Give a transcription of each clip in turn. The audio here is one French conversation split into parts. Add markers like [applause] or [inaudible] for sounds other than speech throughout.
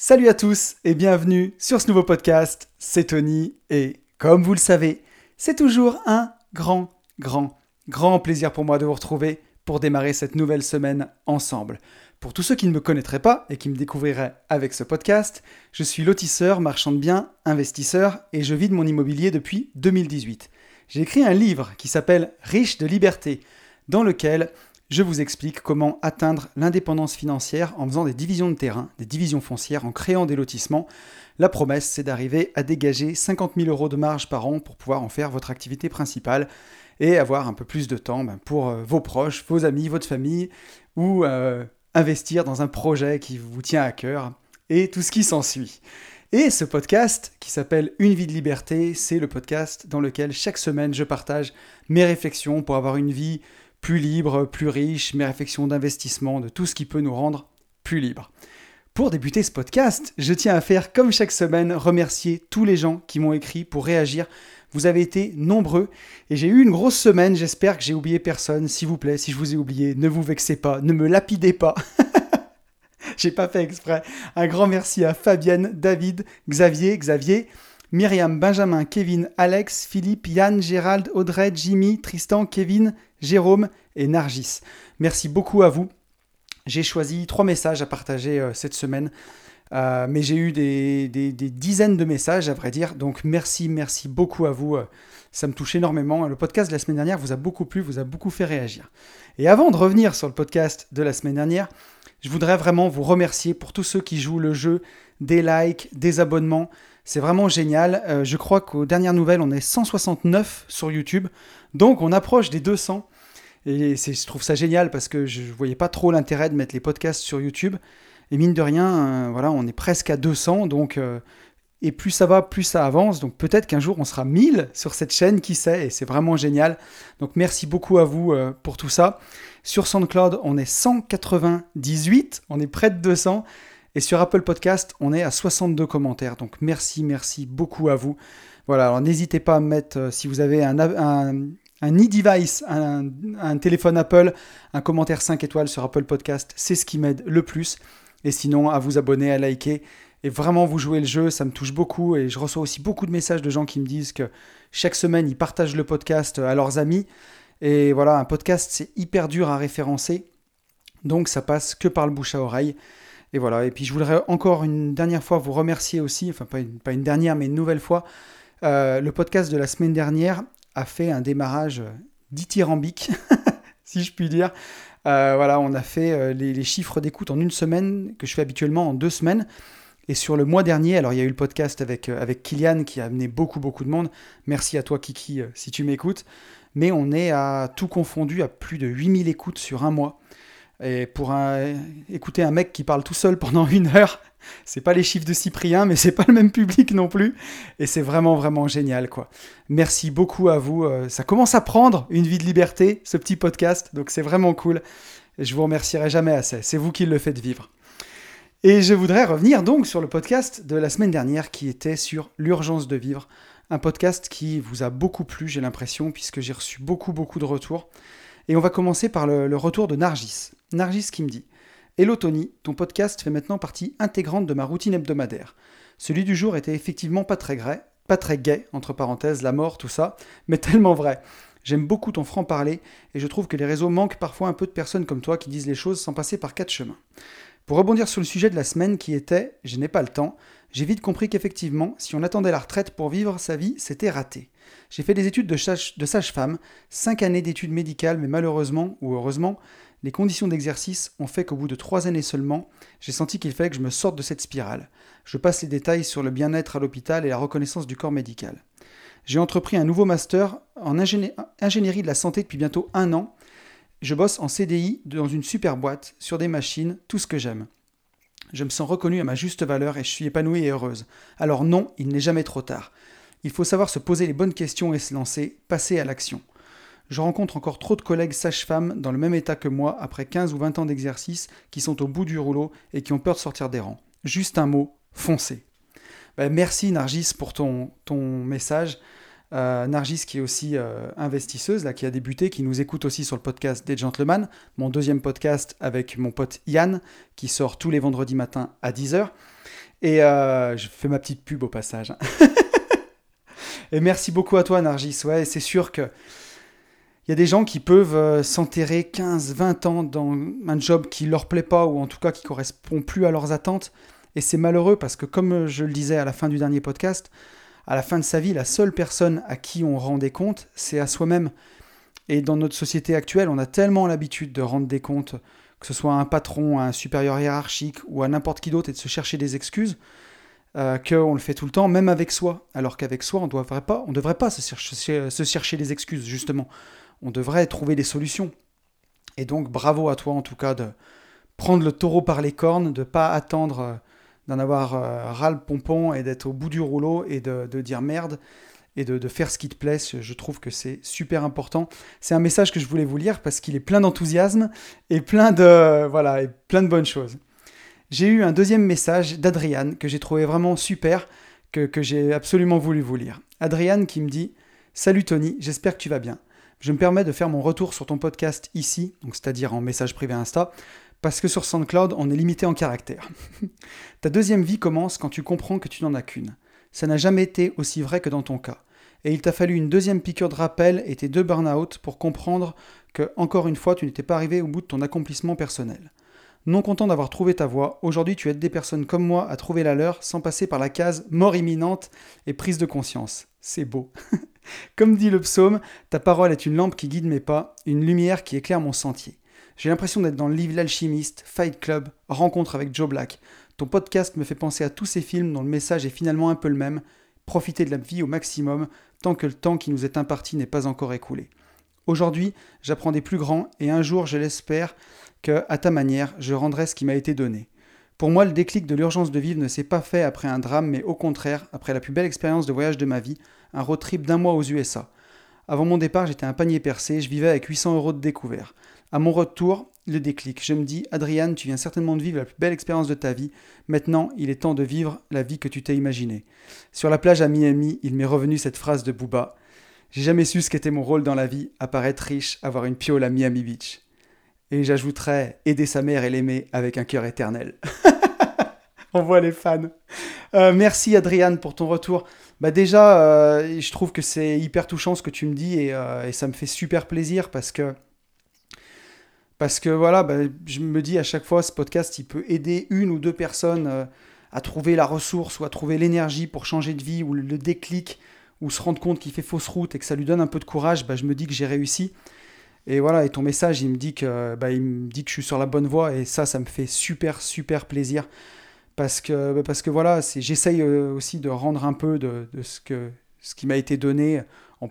Salut à tous et bienvenue sur ce nouveau podcast, c'est Tony et comme vous le savez, c'est toujours un grand, grand, grand plaisir pour moi de vous retrouver pour démarrer cette nouvelle semaine ensemble. Pour tous ceux qui ne me connaîtraient pas et qui me découvriraient avec ce podcast, je suis lotisseur, marchand de biens, investisseur et je vis de mon immobilier depuis 2018. J'ai écrit un livre qui s'appelle Riche de liberté, dans lequel je vous explique comment atteindre l'indépendance financière en faisant des divisions de terrain, des divisions foncières, en créant des lotissements. La promesse, c'est d'arriver à dégager 50 000 euros de marge par an pour pouvoir en faire votre activité principale et avoir un peu plus de temps ben, pour euh, vos proches, vos amis, votre famille, ou euh, investir dans un projet qui vous tient à cœur et tout ce qui s'ensuit. Et ce podcast, qui s'appelle Une vie de liberté, c'est le podcast dans lequel chaque semaine je partage mes réflexions pour avoir une vie plus libre, plus riche, mes réflexions d'investissement, de tout ce qui peut nous rendre plus libres. Pour débuter ce podcast, je tiens à faire, comme chaque semaine, remercier tous les gens qui m'ont écrit pour réagir. Vous avez été nombreux et j'ai eu une grosse semaine. J'espère que j'ai oublié personne. S'il vous plaît, si je vous ai oublié, ne vous vexez pas, ne me lapidez pas. [laughs] j'ai pas fait exprès. Un grand merci à Fabienne, David, Xavier, Xavier, Myriam, Benjamin, Kevin, Alex, Philippe, Yann, Gérald, Audrey, Jimmy, Tristan, Kevin, Jérôme et Nargis. Merci beaucoup à vous. J'ai choisi trois messages à partager euh, cette semaine. Euh, mais j'ai eu des, dizaines de messages, à vrai dire. Donc merci, merci beaucoup à vous. Ça me touche énormément. Le podcast de la semaine dernière vous a beaucoup plu, vous a beaucoup fait réagir. Et avant de revenir sur le podcast de la semaine dernière, je voudrais vraiment vous remercier pour tous ceux qui jouent le jeu, des likes, des abonnements. C'est vraiment génial. Euh, je crois qu'aux dernières nouvelles, on est 169 sur YouTube. Donc on approche des 200. Et je trouve ça génial parce que je ne voyais pas trop l'intérêt de mettre les podcasts sur YouTube. Et mine de rien, euh, voilà, on est presque à 200. Donc, euh, et plus ça va, plus ça avance. Donc peut-être qu'un jour on sera 1000 sur cette chaîne, qui sait. Et c'est vraiment génial. Donc merci beaucoup à vous pour tout ça. Sur SoundCloud, on est 198. On est près de 200. Et sur Apple Podcast, on est à 62 commentaires. Donc merci, merci beaucoup à vous. Voilà, alors n'hésitez pas à mettre, euh, si vous avez un, un, e-device, un, téléphone Apple, un commentaire 5 étoiles sur Apple Podcast, c'est ce qui m'aide le plus. Et sinon, à vous abonner, à liker. Et vraiment, vous jouez le jeu, ça me touche beaucoup. Et je reçois aussi beaucoup de messages de gens qui me disent que chaque semaine, ils partagent le podcast à leurs amis. Et voilà, un podcast, c'est hyper dur à référencer. Donc ça passe que par le bouche à oreille. Et voilà, et puis je voudrais encore une dernière fois vous remercier aussi, enfin pas une, dernière, mais une nouvelle fois. Euh, le podcast de la semaine dernière a fait un démarrage dithyrambique, [laughs] si je puis dire. Euh, voilà, on a fait euh, les, chiffres d'écoute en une semaine, que je fais habituellement en deux semaines. Et sur le mois dernier, alors il y a eu le podcast avec, avec Kylian qui a amené beaucoup, beaucoup de monde. Merci à toi, Kiki, si tu m'écoutes. Mais on est à tout confondu à plus de 8000 écoutes sur un mois. Et pour écouter un mec qui parle tout seul pendant une heure, [laughs] c'est pas les chiffres de Cyprien, mais c'est pas le même public non plus. Et c'est vraiment, vraiment génial, quoi. Merci beaucoup à vous. Euh, ça commence à prendre une vie de liberté, ce petit podcast. Donc c'est vraiment cool. Et je vous remercierai jamais assez. C'est vous qui le faites vivre. Et je voudrais revenir donc sur le podcast de la semaine dernière qui était sur l'urgence de vivre. Un podcast qui vous a beaucoup plu, j'ai l'impression, puisque j'ai reçu beaucoup, beaucoup de retours. Et on va commencer par le, retour de Nargis. Nargis qui me dit Hello Tony, ton podcast fait maintenant partie intégrante de ma routine hebdomadaire. Celui du jour était effectivement pas très pas très gai, entre parenthèses, la mort, tout ça, mais tellement vrai. J'aime beaucoup ton franc-parler et je trouve que les réseaux manquent parfois un peu de personnes comme toi qui disent les choses sans passer par quatre chemins. Pour rebondir sur le sujet de la semaine qui était Je n'ai pas le temps, j'ai vite compris qu'effectivement, si on attendait la retraite pour vivre sa vie, c'était raté. J'ai fait des études de, sage-femme, 5 années d'études médicales, mais malheureusement, ou heureusement, les conditions d'exercice ont fait qu'au bout de 3 années seulement, j'ai senti qu'il fallait que je me sorte de cette spirale. Je passe les détails sur le bien-être à l'hôpital et la reconnaissance du corps médical. J'ai entrepris un nouveau master en ingénierie de la santé depuis bientôt un an. Je bosse en CDI dans une super boîte, sur des machines, tout ce que j'aime. Je me sens reconnue à ma juste valeur et je suis épanouie et heureuse. Alors non, il n'est jamais trop tard. Il faut savoir se poser les bonnes questions et se lancer, passer à l'action. Je rencontre encore trop de collègues sages-femmes dans le même état que moi après 15 ou 20 ans d'exercice qui sont au bout du rouleau et qui ont peur de sortir des rangs. Juste un mot, foncez. Ben, merci Nargis pour ton, message. Euh, Nargis qui est aussi euh, investisseuse, là, qui a débuté, qui nous écoute aussi sur le podcast des Gentlemen, mon deuxième podcast avec mon pote Yann, qui sort tous les vendredis matins à 10h. Et euh, je fais ma petite pub au passage. [laughs] et merci beaucoup à toi, Nargis. Ouais, c'est sûr que il y a des gens qui peuvent euh, s'enterrer 15, 20 ans dans un job qui leur plaît pas ou en tout cas qui correspond plus à leurs attentes. Et c'est malheureux parce que, comme je le disais à la fin du dernier podcast, à la fin de sa vie, la seule personne à qui on rend des comptes, c'est à soi-même. Et dans notre société actuelle, on a tellement l'habitude de rendre des comptes, que ce soit à un patron, à un supérieur hiérarchique ou à n'importe qui d'autre, et de se chercher des excuses, euh, qu'on le fait tout le temps, même avec soi. Alors qu'avec soi, on ne devrait pas, se chercher, se des excuses, justement. On devrait trouver des solutions. Et donc, bravo à toi, en tout cas, de prendre le taureau par les cornes, de pas attendre euh, d'en avoir euh, ras le pompon et d'être au bout du rouleau et de, de dire merde et de, de faire ce qui te plaît. Je trouve que c'est super important. C'est un message que je voulais vous lire parce qu'il est plein d'enthousiasme et plein de voilà et plein de bonnes choses. J'ai eu un deuxième message d'Adriane que j'ai trouvé vraiment super, que, j'ai absolument voulu vous lire. Adriane qui me dit Salut Tony, j'espère que tu vas bien. Je me permets de faire mon retour sur ton podcast ici, c'est-à-dire en message privé Insta, parce que sur SoundCloud, on est limité en caractères. [laughs] Ta deuxième vie commence quand tu comprends que tu n'en as qu'une. Ça n'a jamais été aussi vrai que dans ton cas. Et il t'a fallu une deuxième piqûre de rappel et tes deux burn-out pour comprendre que, encore une fois, tu n'étais pas arrivé au bout de ton accomplissement personnel. Non content d'avoir trouvé ta voie, aujourd'hui tu aides des personnes comme moi à trouver la leur sans passer par la case mort imminente et prise de conscience. C'est beau. [laughs] comme dit le psaume, ta parole est une lampe qui guide mes pas, une lumière qui éclaire mon sentier. J'ai l'impression d'être dans le livre L'Alchimiste, Fight Club, Rencontre avec Joe Black. Ton podcast me fait penser à tous ces films dont le message est finalement un peu le même. Profiter de la vie au maximum tant que le temps qui nous est imparti n'est pas encore écoulé. Aujourd'hui, j'apprends des plus grands et un jour, je l'espère, que, à ta manière, je rendrai ce qui m'a été donné. Pour moi, le déclic de l'urgence de vivre ne s'est pas fait après un drame, mais au contraire, après la plus belle expérience de voyage de ma vie, un road trip d'un mois aux USA. Avant mon départ, j'étais un panier percé, je vivais avec 800 euros de découvert. À mon retour, le déclic. Je me dis, Adriane, tu viens certainement de vivre la plus belle expérience de ta vie. Maintenant, il est temps de vivre la vie que tu t'es imaginée. Sur la plage à Miami, il m'est revenu cette phrase de Booba. J'ai jamais su ce qu'était mon rôle dans la vie, apparaître riche, avoir une piole à Miami Beach. Et j'ajouterais aider sa mère et l'aimer avec un cœur éternel. [laughs] On voit les fans. Euh, merci Adriane pour ton retour. Bah déjà, euh, je trouve que c'est hyper touchant ce que tu me dis et, euh, ça me fait super plaisir parce que parce que voilà, bah, je me dis à chaque fois ce podcast il peut aider une ou deux personnes à trouver la ressource ou à trouver l'énergie pour changer de vie ou le déclic ou se rendre compte qu'il fait fausse route et que ça lui donne un peu de courage. Bah, je me dis que j'ai réussi. Et voilà, et ton message, il me dit que, bah, il me dit que je suis sur la bonne voie et ça, ça me fait super, super plaisir parce que, bah, parce que voilà, j'essaye euh, aussi de rendre un peu de, ce, que, ce qui m'a été donné en,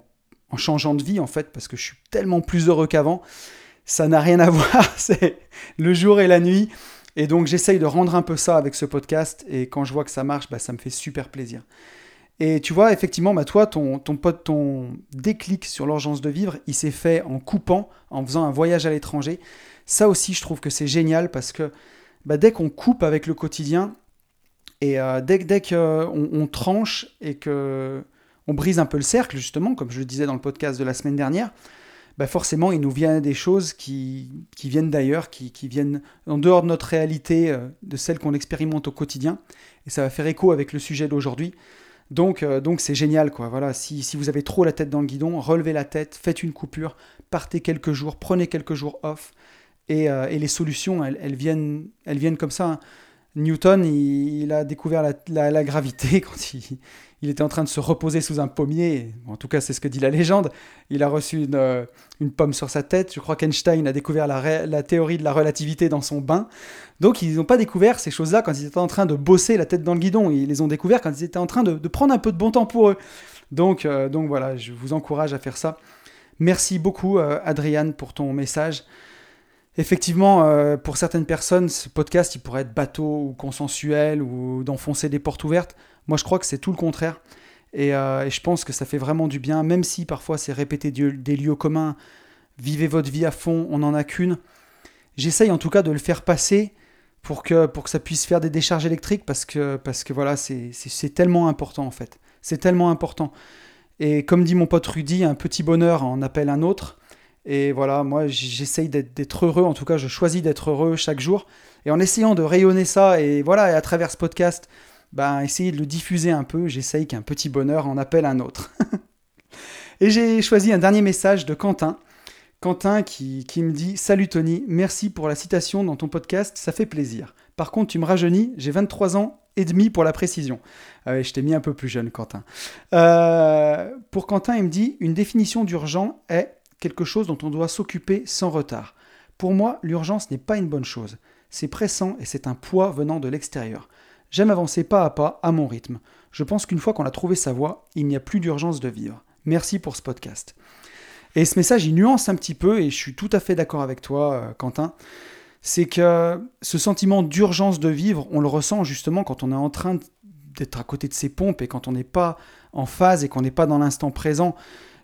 en, changeant de vie, en fait, parce que je suis tellement plus heureux qu'avant. Ça n'a rien à [laughs] voir, c'est le jour et la nuit. Et donc j'essaye de rendre un peu ça avec ce podcast, et quand je vois que ça marche, bah, ça me fait super plaisir. Et tu vois, effectivement, bah, toi, ton, ton, ton déclic sur l'urgence de vivre, il s'est fait en coupant, en faisant un voyage à l'étranger. Ça aussi, je trouve que c'est génial parce que bah, dès qu'on coupe avec le quotidien, et euh, dès, qu'on euh, tranche et que on brise un peu le cercle, justement, comme je le disais dans le podcast de la semaine dernière, bah forcément, il nous vient des choses qui, viennent d'ailleurs, qui, qui, viennent en dehors de notre réalité, euh, de celle qu'on expérimente au quotidien. Et ça va faire écho avec le sujet d'aujourd'hui. Donc, euh, donc c'est génial, quoi. Voilà, si, vous avez trop la tête dans le guidon, relevez la tête, faites une coupure, partez quelques jours, prenez quelques jours off, et, euh, et les solutions, elles, elles, viennent, elles viennent comme ça. Hein. Newton, il, a découvert la, gravité [laughs] quand il, était en train de se reposer sous un pommier. En tout cas, c'est ce que dit la légende. Il a reçu une, euh, pomme sur sa tête. Je crois qu'Einstein a découvert la, théorie de la relativité dans son bain. Donc, ils n'ont pas découvert ces choses-là quand ils étaient en train de bosser la tête dans le guidon. Ils les ont découvert quand ils étaient en train de, de prendre un peu de bon temps pour eux. Donc, euh, donc voilà, je vous encourage à faire ça. Merci beaucoup, euh, Adriane, pour ton message. Effectivement, euh, pour certaines personnes, ce podcast, il pourrait être bateau ou consensuel ou d'enfoncer des portes ouvertes. Moi, je crois que c'est tout le contraire. Et, euh, je pense que ça fait vraiment du bien, même si parfois c'est répéter des lieux communs. Vivez votre vie à fond, on n'en a qu'une. J'essaye en tout cas de le faire passer pour que, pour que ça puisse faire des décharges électriques parce que, parce que voilà, c'est tellement important en fait. C'est tellement important. Et comme dit mon pote Rudy, un petit bonheur en appelle un autre. Et voilà, moi j'essaye d'être heureux, en tout cas je choisis d'être heureux chaque jour. Et en essayant de rayonner ça, et voilà, et à travers ce podcast, ben, essayez de le diffuser un peu. J'essaye qu'un petit bonheur en appelle un autre. [laughs] Et j'ai choisi un dernier message de Quentin. Quentin qui, qui, me dit Salut Tony, merci pour la citation dans ton podcast, ça fait plaisir. Par contre, tu me rajeunis, j'ai 23 ans et demi pour la précision. Ah je t'ai mis un peu plus jeune, Quentin. Euh, pour Quentin, il me dit Une définition d'urgent est quelque chose dont on doit s'occuper sans retard. Pour moi, l'urgence n'est pas une bonne chose. C'est pressant et c'est un poids venant de l'extérieur. J'aime avancer pas à pas, à mon rythme. Je pense qu'une fois qu'on a trouvé sa voie, il n'y a plus d'urgence de vivre. Merci pour ce podcast. Et ce message, il nuance un petit peu, et je suis tout à fait d'accord avec toi, euh, Quentin. C'est que ce sentiment d'urgence de vivre, on le ressent justement quand on est en train d'être à côté de ses pompes et quand on n'est pas en phase et qu'on n'est pas dans l'instant présent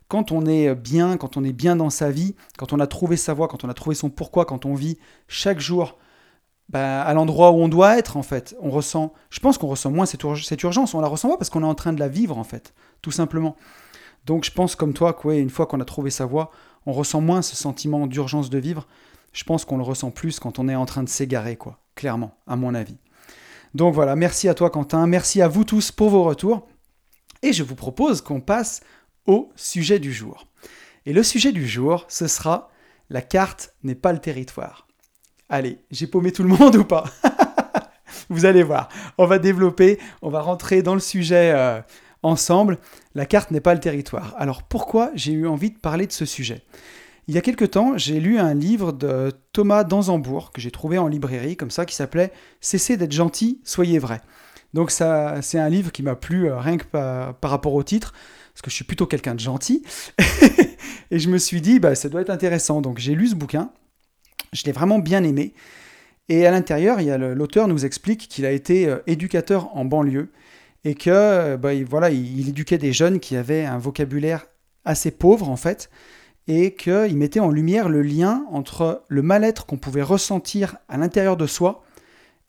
quand on est bien, quand on est bien dans sa vie, quand on a trouvé sa voie, quand on a trouvé son pourquoi, quand on vit chaque jour bah, à l'endroit où on doit être, en fait, on ressent, je pense qu'on ressent moins cette, urgence, on la ressent pas parce qu'on est en train de la vivre, en fait, tout simplement. Donc je pense comme toi que, une fois qu'on a trouvé sa voie, on ressent moins ce sentiment d'urgence de vivre. Je pense qu'on le ressent plus quand on est en train de s'égarer, quoi, clairement, à mon avis. Donc voilà, merci à toi Quentin, merci à vous tous pour vos retours. Et je vous propose qu'on passe au sujet du jour. Et le sujet du jour, ce sera la carte n'est pas le territoire. Allez, j'ai paumé tout le monde [laughs] ou pas? Vous allez voir, on va développer, on va rentrer dans le sujet euh, ensemble. La carte n'est pas le territoire. Alors pourquoi j'ai eu envie de parler de ce sujet? Il y a quelque temps, j'ai lu un livre de Thomas Danzambourg que j'ai trouvé en librairie, comme ça, qui s'appelait Cessez d'être gentil, soyez vrai. Donc ça, c'est un livre qui m'a plu euh, rien que par rapport au titre parce que je suis plutôt quelqu'un de gentil. [laughs] et je me suis dit, bah, ça doit être intéressant. Donc j'ai lu ce bouquin, je l'ai vraiment bien aimé. Et à l'intérieur, l'auteur nous explique qu'il a été euh, éducateur en banlieue et que euh, bah, voilà, il, éduquait des jeunes qui avaient un vocabulaire assez pauvre en fait, et qu'il mettait en lumière le lien entre le mal-être qu'on pouvait ressentir à l'intérieur de soi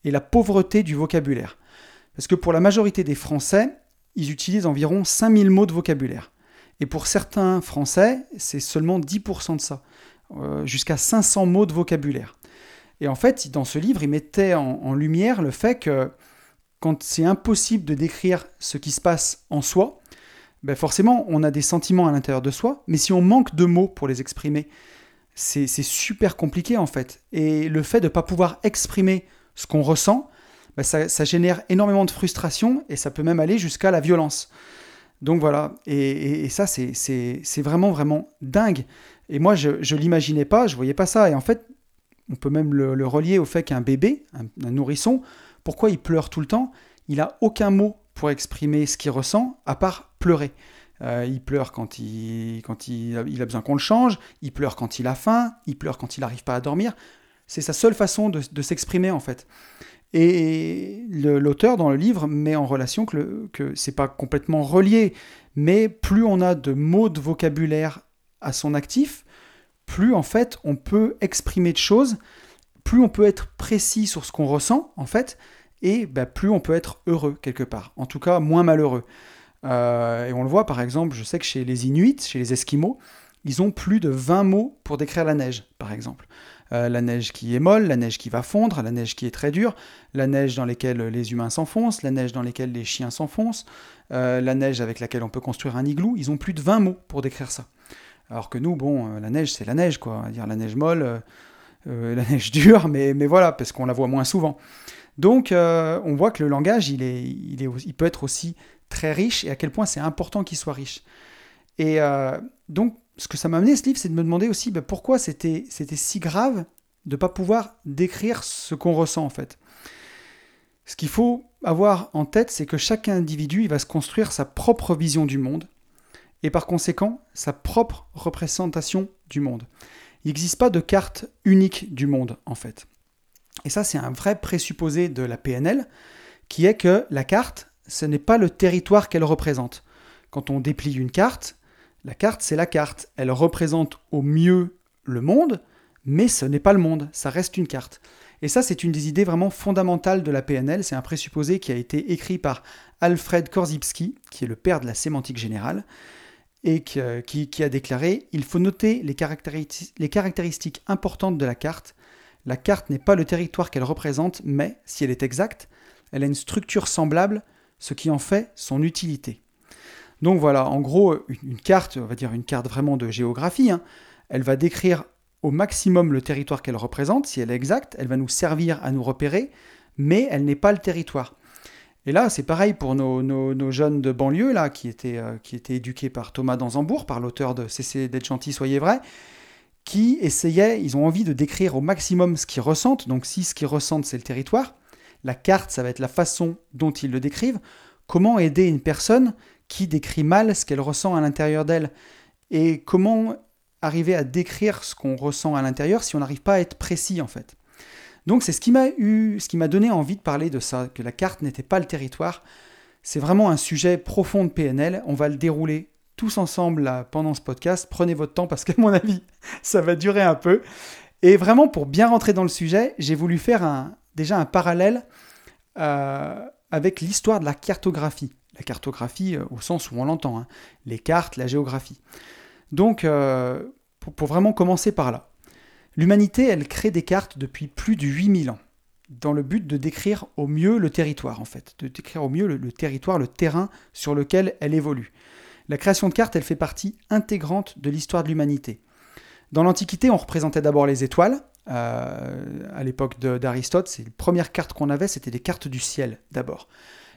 et la pauvreté du vocabulaire. Parce que pour la majorité des Français, ils utilisent environ 5000 mots de vocabulaire. Et pour certains Français, c'est seulement 10% de ça, euh, jusqu'à 500 mots de vocabulaire. Et en fait, dans ce livre, il mettait en, lumière le fait que quand c'est impossible de décrire ce qui se passe en soi, ben forcément, on a des sentiments à l'intérieur de soi, mais si on manque de mots pour les exprimer, c'est super compliqué en fait. Et le fait de ne pas pouvoir exprimer ce qu'on ressent, bah, ça, génère énormément de frustration et ça peut même aller jusqu'à la violence. Donc voilà, et, ça c'est vraiment vraiment dingue. Et moi je ne l'imaginais pas, je voyais pas ça. Et en fait, on peut même le, relier au fait qu'un bébé, un, nourrisson, pourquoi il pleure tout le temps? Il a aucun mot pour exprimer ce qu'il ressent à part pleurer. Euh, il pleure quand, il, quand il, a, besoin qu'on le change, il pleure quand il a faim, il pleure quand il n'arrive pas à dormir. C'est sa seule façon de s'exprimer en fait. Et l'auteur dans le livre met en relation que, que c'est pas complètement relié, mais plus on a de mots de vocabulaire à son actif, plus en fait on peut exprimer de choses, plus on peut être précis sur ce qu'on ressent en fait, et bah, plus on peut être heureux quelque part, en tout cas moins malheureux. Euh, et on le voit par exemple, je sais que chez les Inuits, chez les Esquimaux, ils ont plus de 20 mots pour décrire la neige, par exemple. Euh, la neige qui est molle, la neige qui va fondre, la neige qui est très dure, la neige dans laquelle les humains s'enfoncent, la neige dans laquelle les chiens s'enfoncent, euh, la neige avec laquelle on peut construire un igloo. Ils ont plus de 20 mots pour décrire ça. Alors que nous, bon, euh, la neige, c'est la neige, quoi. dire la neige molle, la neige dure, mais, mais voilà, parce qu'on la voit moins souvent. Donc, on voit que le langage, il, est, il, est, il peut être aussi très riche et à quel point c'est important qu'il soit riche. Et donc, ce que ça m'a amené ce livre, c'est de me demander aussi ben, pourquoi c'était si grave de ne pas pouvoir décrire ce qu'on ressent en fait. Ce qu'il faut avoir en tête, c'est que chaque individu va se construire sa propre vision du monde et par conséquent sa propre représentation du monde. Il n'existe pas de carte unique du monde en fait. Et ça, c'est un vrai présupposé de la PNL qui est que la carte, ce n'est pas le territoire qu'elle représente. Quand on déplie une carte, la carte, c'est la carte. Elle représente au mieux le monde, mais ce n'est pas le monde, ça reste une carte. Et ça, c'est une des idées vraiment fondamentales de la PNL. C'est un présupposé qui a été écrit par Alfred Korzybski, qui est le père de la sémantique générale, et qui, a déclaré Il faut noter les caractéristiques importantes de la carte. La carte n'est pas le territoire qu'elle représente, mais, si elle est exacte, elle a une structure semblable, ce qui en fait son utilité. Donc voilà, en gros, une, carte, on va dire une carte vraiment de géographie, hein, elle va décrire au maximum le territoire qu'elle représente, si elle est exacte, elle va nous servir à nous repérer, mais elle n'est pas le territoire. Et là, c'est pareil pour nos, jeunes de banlieue, là, qui étaient, euh, éduqués par Thomas Danzambourg, par l'auteur de Cessez d'être gentil, soyez vrai, qui essayaient, ils ont envie de décrire au maximum ce qu'ils ressentent. Donc si ce qu'ils ressentent, c'est le territoire, la carte, ça va être la façon dont ils le décrivent. Comment aider une personne qui décrit mal ce qu'elle ressent à l'intérieur d'elle Et comment arriver à décrire ce qu'on ressent à l'intérieur si on n'arrive pas à être précis, en fait. Donc c'est ce qui m'a eu, ce qui m'a donné envie de parler de ça, que la carte n'était pas le territoire. C'est vraiment un sujet profond de PNL. On va le dérouler tous ensemble pendant ce podcast. Prenez votre temps parce qu'à mon avis, [laughs] ça va durer un peu. Et vraiment, pour bien rentrer dans le sujet, j'ai voulu faire déjà un parallèle euh, avec l'histoire de la cartographie. La cartographie euh, au sens où on l'entend, hein. les cartes, la géographie. Donc, euh, pour, vraiment commencer par là. L'humanité, elle crée des cartes depuis plus de 8000 ans, dans le but de décrire au mieux le territoire, en fait, de décrire au mieux le, territoire, le terrain sur lequel elle évolue. La création de cartes, elle fait partie intégrante de l'histoire de l'humanité. Dans l'Antiquité, on représentait d'abord les étoiles. Euh, à l'époque d'Aristote, c'est les premières cartes qu'on avait, c'était des cartes du ciel d'abord.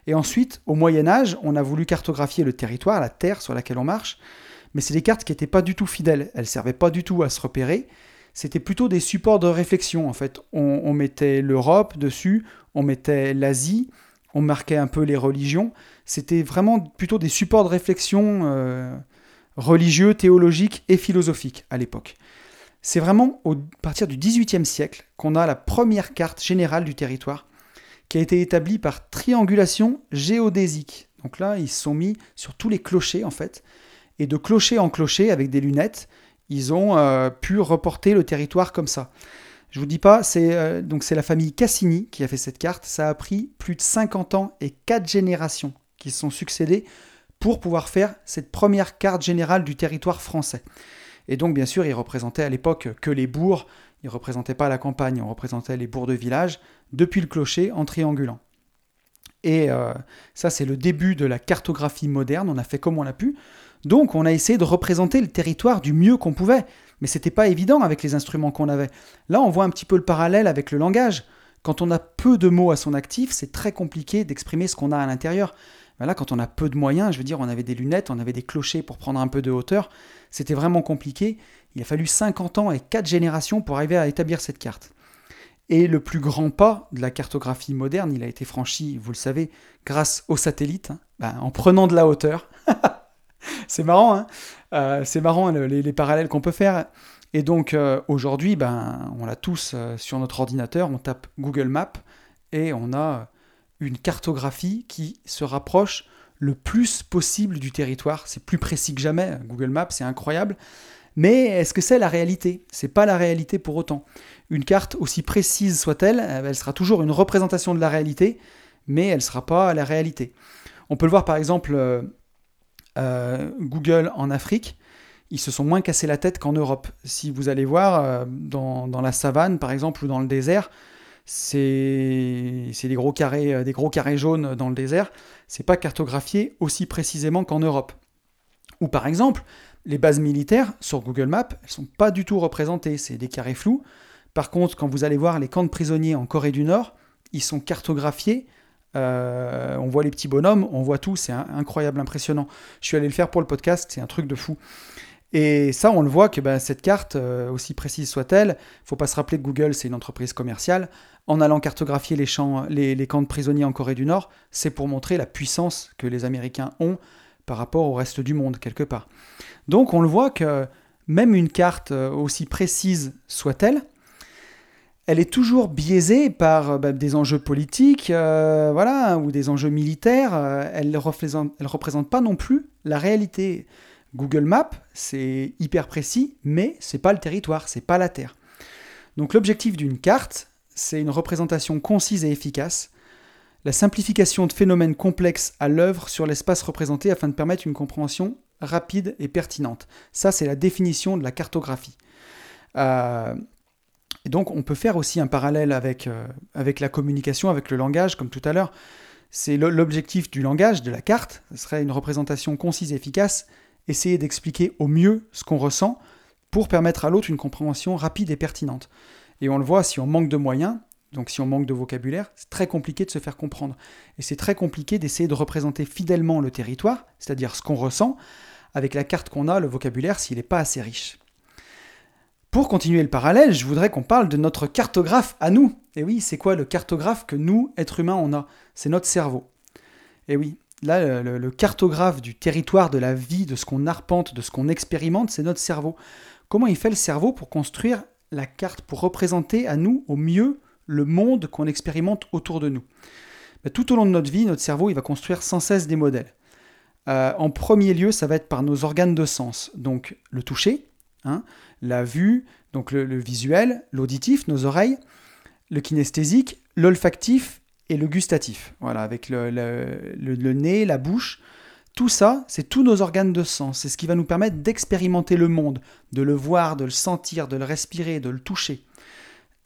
Et ensuite, au Moyen Âge, on a voulu cartographier le territoire, la terre sur laquelle on marche, mais c'est des cartes qui n'étaient pas du tout fidèles. Elles servaient pas du tout à se repérer c'était plutôt des supports de réflexion en fait. On, mettait l'Europe dessus, on mettait l'Asie, on marquait un peu les religions. C'était vraiment plutôt des supports de réflexion euh, religieux, théologiques et philosophiques à l'époque. C'est vraiment à partir du XVIIIe siècle qu'on a la première carte générale du territoire qui a été établie par triangulation géodésique. Donc là, ils se sont mis sur tous les clochers en fait, et de clocher en clocher avec des lunettes, ils ont euh, pu reporter le territoire comme ça. Je vous dis pas, c'est euh, c'est la famille Cassini qui a fait cette carte. Ça a pris plus de 50 ans et 4 générations qui se sont succédées pour pouvoir faire cette première carte générale du territoire français. Et donc, bien sûr, ils représentaient à l'époque que les bourgs, ils ne représentaient pas la campagne, on représentait les bourgs de village depuis le clocher en triangulant. Et euh, ça, c'est le début de la cartographie moderne, on a fait comme on a pu. Donc on a essayé de représenter le territoire du mieux qu'on pouvait, mais c'était pas évident avec les instruments qu'on avait. Là, on voit un petit peu le parallèle avec le langage. Quand on a peu de mots à son actif, c'est très compliqué d'exprimer ce qu'on a à l'intérieur. Là, quand on a peu de moyens, je veux dire, on avait des lunettes, on avait des clochers pour prendre un peu de hauteur, c'était vraiment compliqué. Il a fallu 50 ans et 4 générations pour arriver à établir cette carte. Et le plus grand pas de la cartographie moderne, il a été franchi, vous le savez, grâce aux satellites, hein. ben, en prenant de la hauteur. [laughs] c'est marrant, hein euh, c'est marrant les, parallèles qu'on peut faire. Et donc euh, aujourd'hui, ben, on l'a tous euh, sur notre ordinateur, on tape Google Maps et on a une cartographie qui se rapproche le plus possible du territoire. C'est plus précis que jamais. Google Maps, c'est incroyable. Mais est-ce que c'est la réalité? C'est pas la réalité pour autant. Une carte, aussi précise soit-elle, elle sera toujours une représentation de la réalité, mais elle ne sera pas la réalité. On peut le voir par exemple euh, Google en Afrique, ils se sont moins cassés la tête qu'en Europe. Si vous allez voir euh, dans, la savane, par exemple, ou dans le désert, c'est des gros carrés, euh, des gros carrés jaunes dans le désert. C'est pas cartographié aussi précisément qu'en Europe. Ou par exemple, les bases militaires sur Google Maps, elles sont pas du tout représentées. C'est des carrés flous. Par contre, quand vous allez voir les camps de prisonniers en Corée du Nord, ils sont cartographiés euh, on voit les petits bonhommes, on voit tout, c'est incroyable, impressionnant. Je suis allé le faire pour le podcast, c'est un truc de fou. Et ça, on le voit que ben, cette carte, euh, aussi précise soit-elle, faut pas se rappeler que Google, c'est une entreprise commerciale. En allant cartographier les, les, camps de prisonniers en Corée du Nord, c'est pour montrer la puissance que les Américains ont par rapport au reste du monde, quelque part. Donc on le voit que même une carte euh, aussi précise soit-elle, elle est toujours biaisée par euh, bah, des enjeux politiques, euh, voilà, ou des enjeux militaires. Elle ne représente, représente pas non plus la réalité. Google Maps, c'est hyper précis, mais c'est pas le territoire, c'est pas la Terre. Donc l'objectif d'une carte, c'est une représentation concise et efficace, la simplification de phénomènes complexes à l'œuvre sur l'espace représenté afin de permettre une compréhension rapide et pertinente. Ça, c'est la définition de la cartographie. Et donc on peut faire aussi un parallèle avec, euh, avec la communication, avec le langage, comme tout à l'heure. C'est l'objectif du langage, de la carte, ce serait une représentation concise et efficace, essayer d'expliquer au mieux ce qu'on ressent pour permettre à l'autre une compréhension rapide et pertinente. Et on le voit, si on manque de moyens, donc si on manque de vocabulaire, c'est très compliqué de se faire comprendre. Et c'est très compliqué d'essayer de représenter fidèlement le territoire, c'est-à-dire ce qu'on ressent, avec la carte qu'on a, le vocabulaire, s'il n'est pas assez riche. Pour continuer le parallèle, je voudrais qu'on parle de notre cartographe à nous. Et oui, c'est quoi le cartographe que nous, êtres humains, on a? C'est notre cerveau. Et oui, là, le, cartographe du territoire, de la vie, de ce qu'on arpente, de ce qu'on expérimente, c'est notre cerveau. Comment il fait le cerveau pour construire la carte, pour représenter à nous au mieux le monde qu'on expérimente autour de nous ben, Tout au long de notre vie, notre cerveau, il va construire sans cesse des modèles. Euh, en premier lieu, ça va être par nos organes de sens, donc le toucher, hein, la vue, donc le, visuel, l'auditif, nos oreilles, le kinesthésique, l'olfactif et le gustatif. Voilà, avec le, nez, la bouche. Tout ça, c'est tous nos organes de sens. C'est ce qui va nous permettre d'expérimenter le monde, de le voir, de le sentir, de le respirer, de le toucher.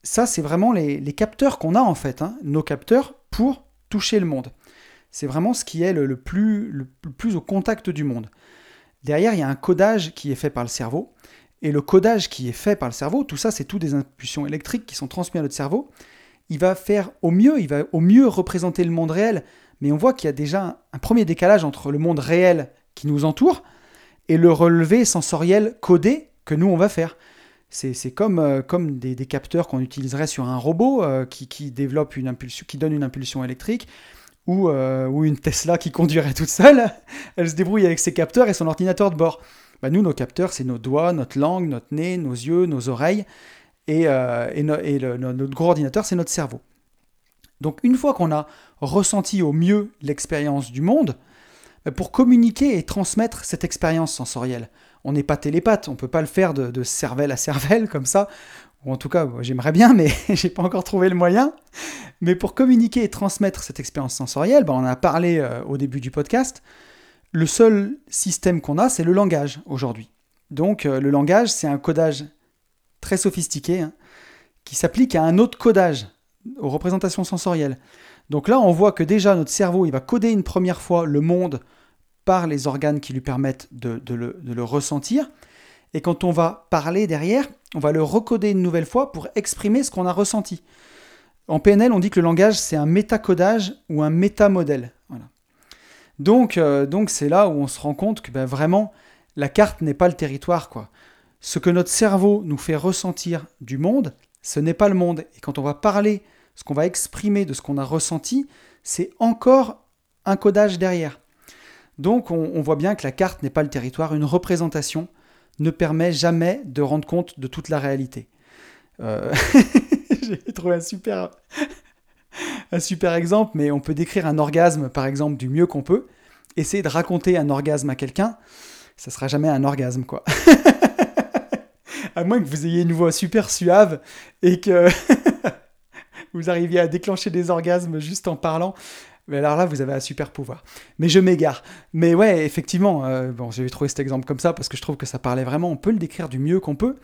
Ça, c'est vraiment les, capteurs qu'on a en fait, hein, nos capteurs pour toucher le monde. C'est vraiment ce qui est le, plus, au contact du monde. Derrière, il y a un codage qui est fait par le cerveau. Et le codage qui est fait par le cerveau, tout ça, c'est tout des impulsions électriques qui sont transmises à notre cerveau. Il va faire au mieux, il va au mieux représenter le monde réel. Mais on voit qu'il y a déjà un premier décalage entre le monde réel qui nous entoure et le relevé sensoriel codé que nous, on va faire. C'est comme, euh, des, capteurs qu'on utiliserait sur un robot euh, qui, développe une impulsion, qui donne une impulsion électrique, ou, euh, une Tesla qui conduirait toute seule. [laughs] Elle se débrouille avec ses capteurs et son ordinateur de bord. Bah, nous, nos capteurs, c'est nos doigts, notre langue, notre nez, nos yeux, nos oreilles, et, notre gros ordinateur, c'est notre cerveau. Donc une fois qu'on a ressenti au mieux l'expérience du monde, bah, pour communiquer et transmettre cette expérience sensorielle, on n'est pas télépathe, on ne peut pas le faire de, cervelle à cervelle comme ça, ou en tout cas j'aimerais bien, mais [laughs] j'ai pas encore trouvé le moyen. Mais pour communiquer et transmettre cette expérience sensorielle, bah, on a parlé euh, au début du podcast, le seul système qu'on a, c'est le langage aujourd'hui. Donc euh, le langage, c'est un codage très sophistiqué hein, qui s'applique à un autre codage, aux représentations sensorielles. Donc là, on voit que déjà notre cerveau, il va coder une première fois le monde les organes qui lui permettent de, le, de le ressentir. Et quand on va parler derrière, on va le recoder une nouvelle fois pour exprimer ce qu'on a ressenti. En PNL, on dit que le langage, c'est un métacodage ou un métamodèle. Voilà. Donc, euh, donc c'est là où on se rend compte que ben, vraiment, la carte n'est pas le territoire. quoi. Ce que notre cerveau nous fait ressentir du monde, ce n'est pas le monde. Et quand on va parler, ce qu'on va exprimer de ce qu'on a ressenti, c'est encore un codage derrière. Donc on, voit bien que la carte n'est pas le territoire, une représentation ne permet jamais de rendre compte de toute la réalité. Euh, [laughs] j'ai trouvé un super, un super exemple, mais on peut décrire un orgasme, par exemple, du mieux qu'on peut. Essayer de raconter un orgasme à quelqu'un, ça sera jamais un orgasme, quoi. [laughs] à moins que vous ayez une voix super suave et que [laughs] vous arriviez à déclencher des orgasmes juste en parlant. Mais alors là, vous avez un super pouvoir. Mais je m'égare. Mais ouais, effectivement, euh, bon, j'ai trouvé cet exemple comme ça parce que je trouve que ça parlait vraiment. On peut le décrire du mieux qu'on peut.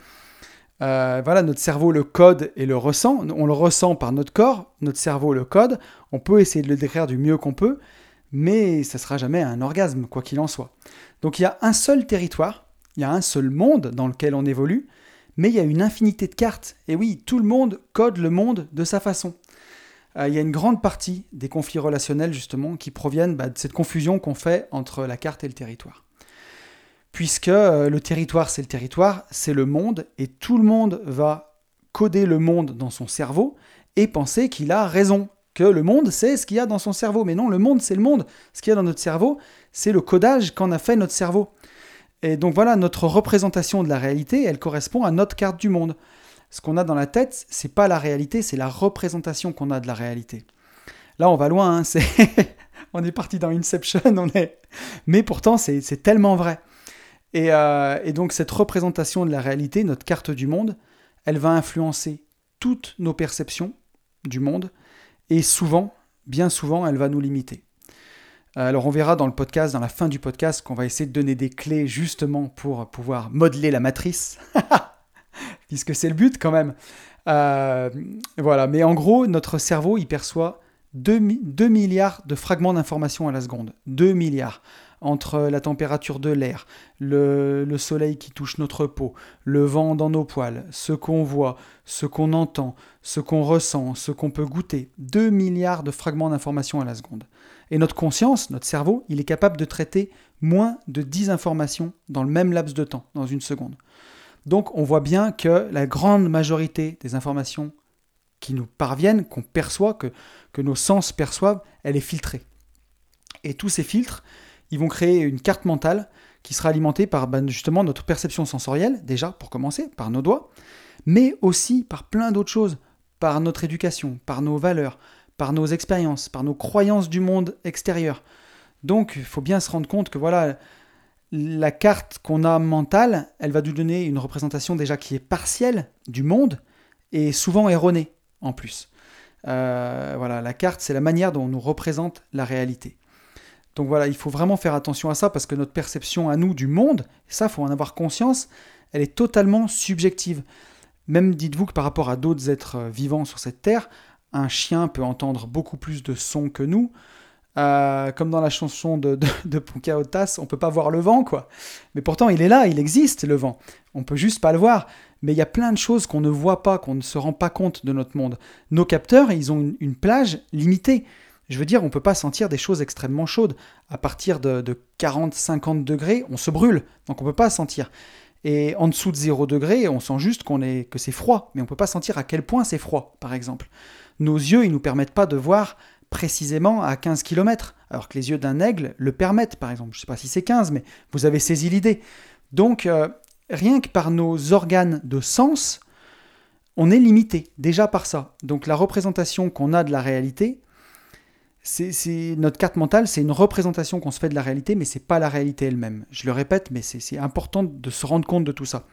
Euh, voilà, notre cerveau le code et le ressent. On le ressent par notre corps, notre cerveau le code. On peut essayer de le décrire du mieux qu'on peut, mais ça sera jamais un orgasme, quoi qu'il en soit. Donc il y a un seul territoire, il y a un seul monde dans lequel on évolue, mais il y a une infinité de cartes. Et oui, tout le monde code le monde de sa façon. Euh, il y a une grande partie des conflits relationnels, justement, qui proviennent bah, de cette confusion qu'on fait entre la carte et le territoire puisque euh, le territoire, c'est le territoire, c'est le monde, et tout le monde va coder le monde dans son cerveau et penser qu'il a raison, que le monde, c'est ce qu'il y a dans son cerveau. Mais non, le monde, c'est le monde. Ce qu'il y a dans notre cerveau, c'est le codage qu'en a fait notre cerveau. Et donc voilà, notre représentation de la réalité, elle correspond à notre carte du monde. Ce qu'on a dans la tête, c'est pas la réalité, c'est la représentation qu'on a de la réalité. Là, on va loin, hein, [laughs] on est parti dans Inception, on est... mais pourtant, c'est tellement vrai. Euh, et, donc cette représentation de la réalité, notre carte du monde, elle va influencer toutes nos perceptions du monde et souvent, bien souvent, elle va nous limiter. Alors on verra dans le podcast, dans la fin du podcast, qu'on va essayer de donner des clés justement pour pouvoir modeler la matrice, [laughs] puisque c'est le but quand même. Euh, voilà, mais en gros, notre cerveau, il perçoit 2, milliards de fragments d'informations à la seconde. 2 milliards entre la température de l'air, le, soleil qui touche notre peau, le vent dans nos poils, ce qu'on voit, ce qu'on entend, ce qu'on ressent, ce qu'on peut goûter. 2 milliards de fragments d'informations à la seconde. Et notre conscience, notre cerveau, il est capable de traiter moins de 10 informations dans le même laps de temps, dans une seconde. Donc on voit bien que la grande majorité des informations qui nous parviennent, qu'on perçoit, que, nos sens perçoivent, elle est filtrée. Et tous ces filtres, ils vont créer une carte mentale qui sera alimentée par ben, justement notre perception sensorielle, déjà pour commencer, par nos doigts, mais aussi par plein d'autres choses, par notre éducation, par nos valeurs, par nos expériences, par nos croyances du monde extérieur. Donc il faut bien se rendre compte que voilà, la carte qu'on a mentale, elle va nous donner une représentation déjà qui est partielle du monde et souvent erronée en plus. Euh, voilà, la carte, c'est la manière dont on nous représente la réalité. Donc voilà, il faut vraiment faire attention à ça parce que notre perception à nous du monde, ça, faut en avoir conscience, elle est totalement subjective. Même dites-vous que par rapport à d'autres êtres vivants sur cette terre, un chien peut entendre beaucoup plus de sons que nous. Euh, comme dans la chanson de, de, de Pocahontas, on peut pas voir le vent, quoi. Mais pourtant, il est là, il existe, le vent. On peut juste pas le voir. Mais il y a plein de choses qu'on ne voit pas, qu'on ne se rend pas compte de notre monde. Nos capteurs, ils ont une, plage limitée. Je veux dire, on peut pas sentir des choses extrêmement chaudes. À partir de, 40-50 degrés, on se brûle. Donc on peut pas sentir. Et en dessous de 0 degré, on sent juste qu'on est, que c'est froid. Mais on peut pas sentir à quel point c'est froid, par exemple. Nos yeux, ils nous permettent pas de voir précisément à 15 km, alors que les yeux d'un aigle le permettent, par exemple. Je ne sais pas si c'est 15, mais vous avez saisi l'idée. Donc, euh, rien que par nos organes de sens, on est limité, déjà par ça. Donc, la représentation qu'on a de la réalité, c'est notre carte mentale, c'est une représentation qu'on se fait de la réalité, mais c'est pas la réalité elle-même. Je le répète, mais c'est important de se rendre compte de tout ça.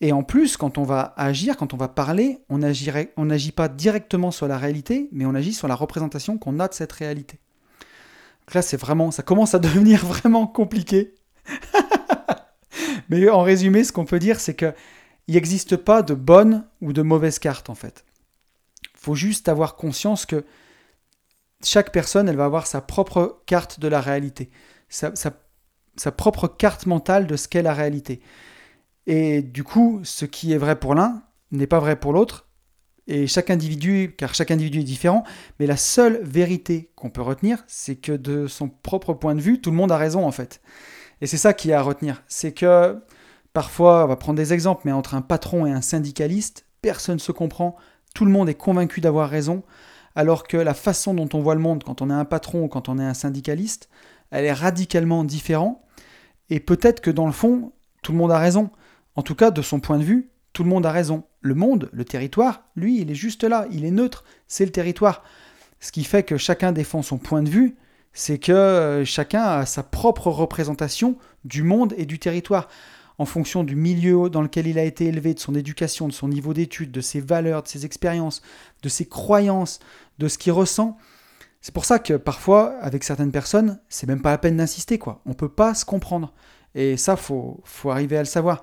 Et en plus, quand on va agir, quand on va parler, on n'agit pas directement sur la réalité, mais on agit sur la représentation qu'on a de cette réalité. Donc là, c'est vraiment, ça commence à [laughs] devenir vraiment compliqué. [laughs] mais en résumé, ce qu'on peut dire, c'est qu'il n'existe pas de bonne ou de mauvaise carte, en fait. Il faut juste avoir conscience que chaque personne, elle va avoir sa propre carte de la réalité, sa propre carte mentale de ce qu'est la réalité. Et du coup, ce qui est vrai pour l'un n'est pas vrai pour l'autre. Et chaque individu, car chaque individu est différent, mais la seule vérité qu'on peut retenir, c'est que de son propre point de vue, tout le monde a raison en fait. Et c'est ça qui est à retenir. C'est que parfois, on va prendre des exemples, mais entre un patron et un syndicaliste, personne ne se comprend, tout le monde est convaincu d'avoir raison, alors que la façon dont on voit le monde quand on est un patron ou quand on est un syndicaliste, elle est radicalement différente. Et peut-être que dans le fond, tout le monde a raison. En tout cas, de son point de vue, tout le monde a raison. Le monde, le territoire, lui, il est juste là, il est neutre, c'est le territoire. Ce qui fait que chacun défend son point de vue, c'est que euh, chacun a sa propre représentation du monde et du territoire, en fonction du milieu dans lequel il a été élevé, de son éducation, de son niveau d'études, de ses valeurs, de ses expériences, de ses croyances, de ce qu'il ressent. C'est pour ça que parfois, avec certaines personnes, c'est même pas la peine d'insister, quoi. On peut pas se comprendre. Et ça, faut, faut arriver à le savoir.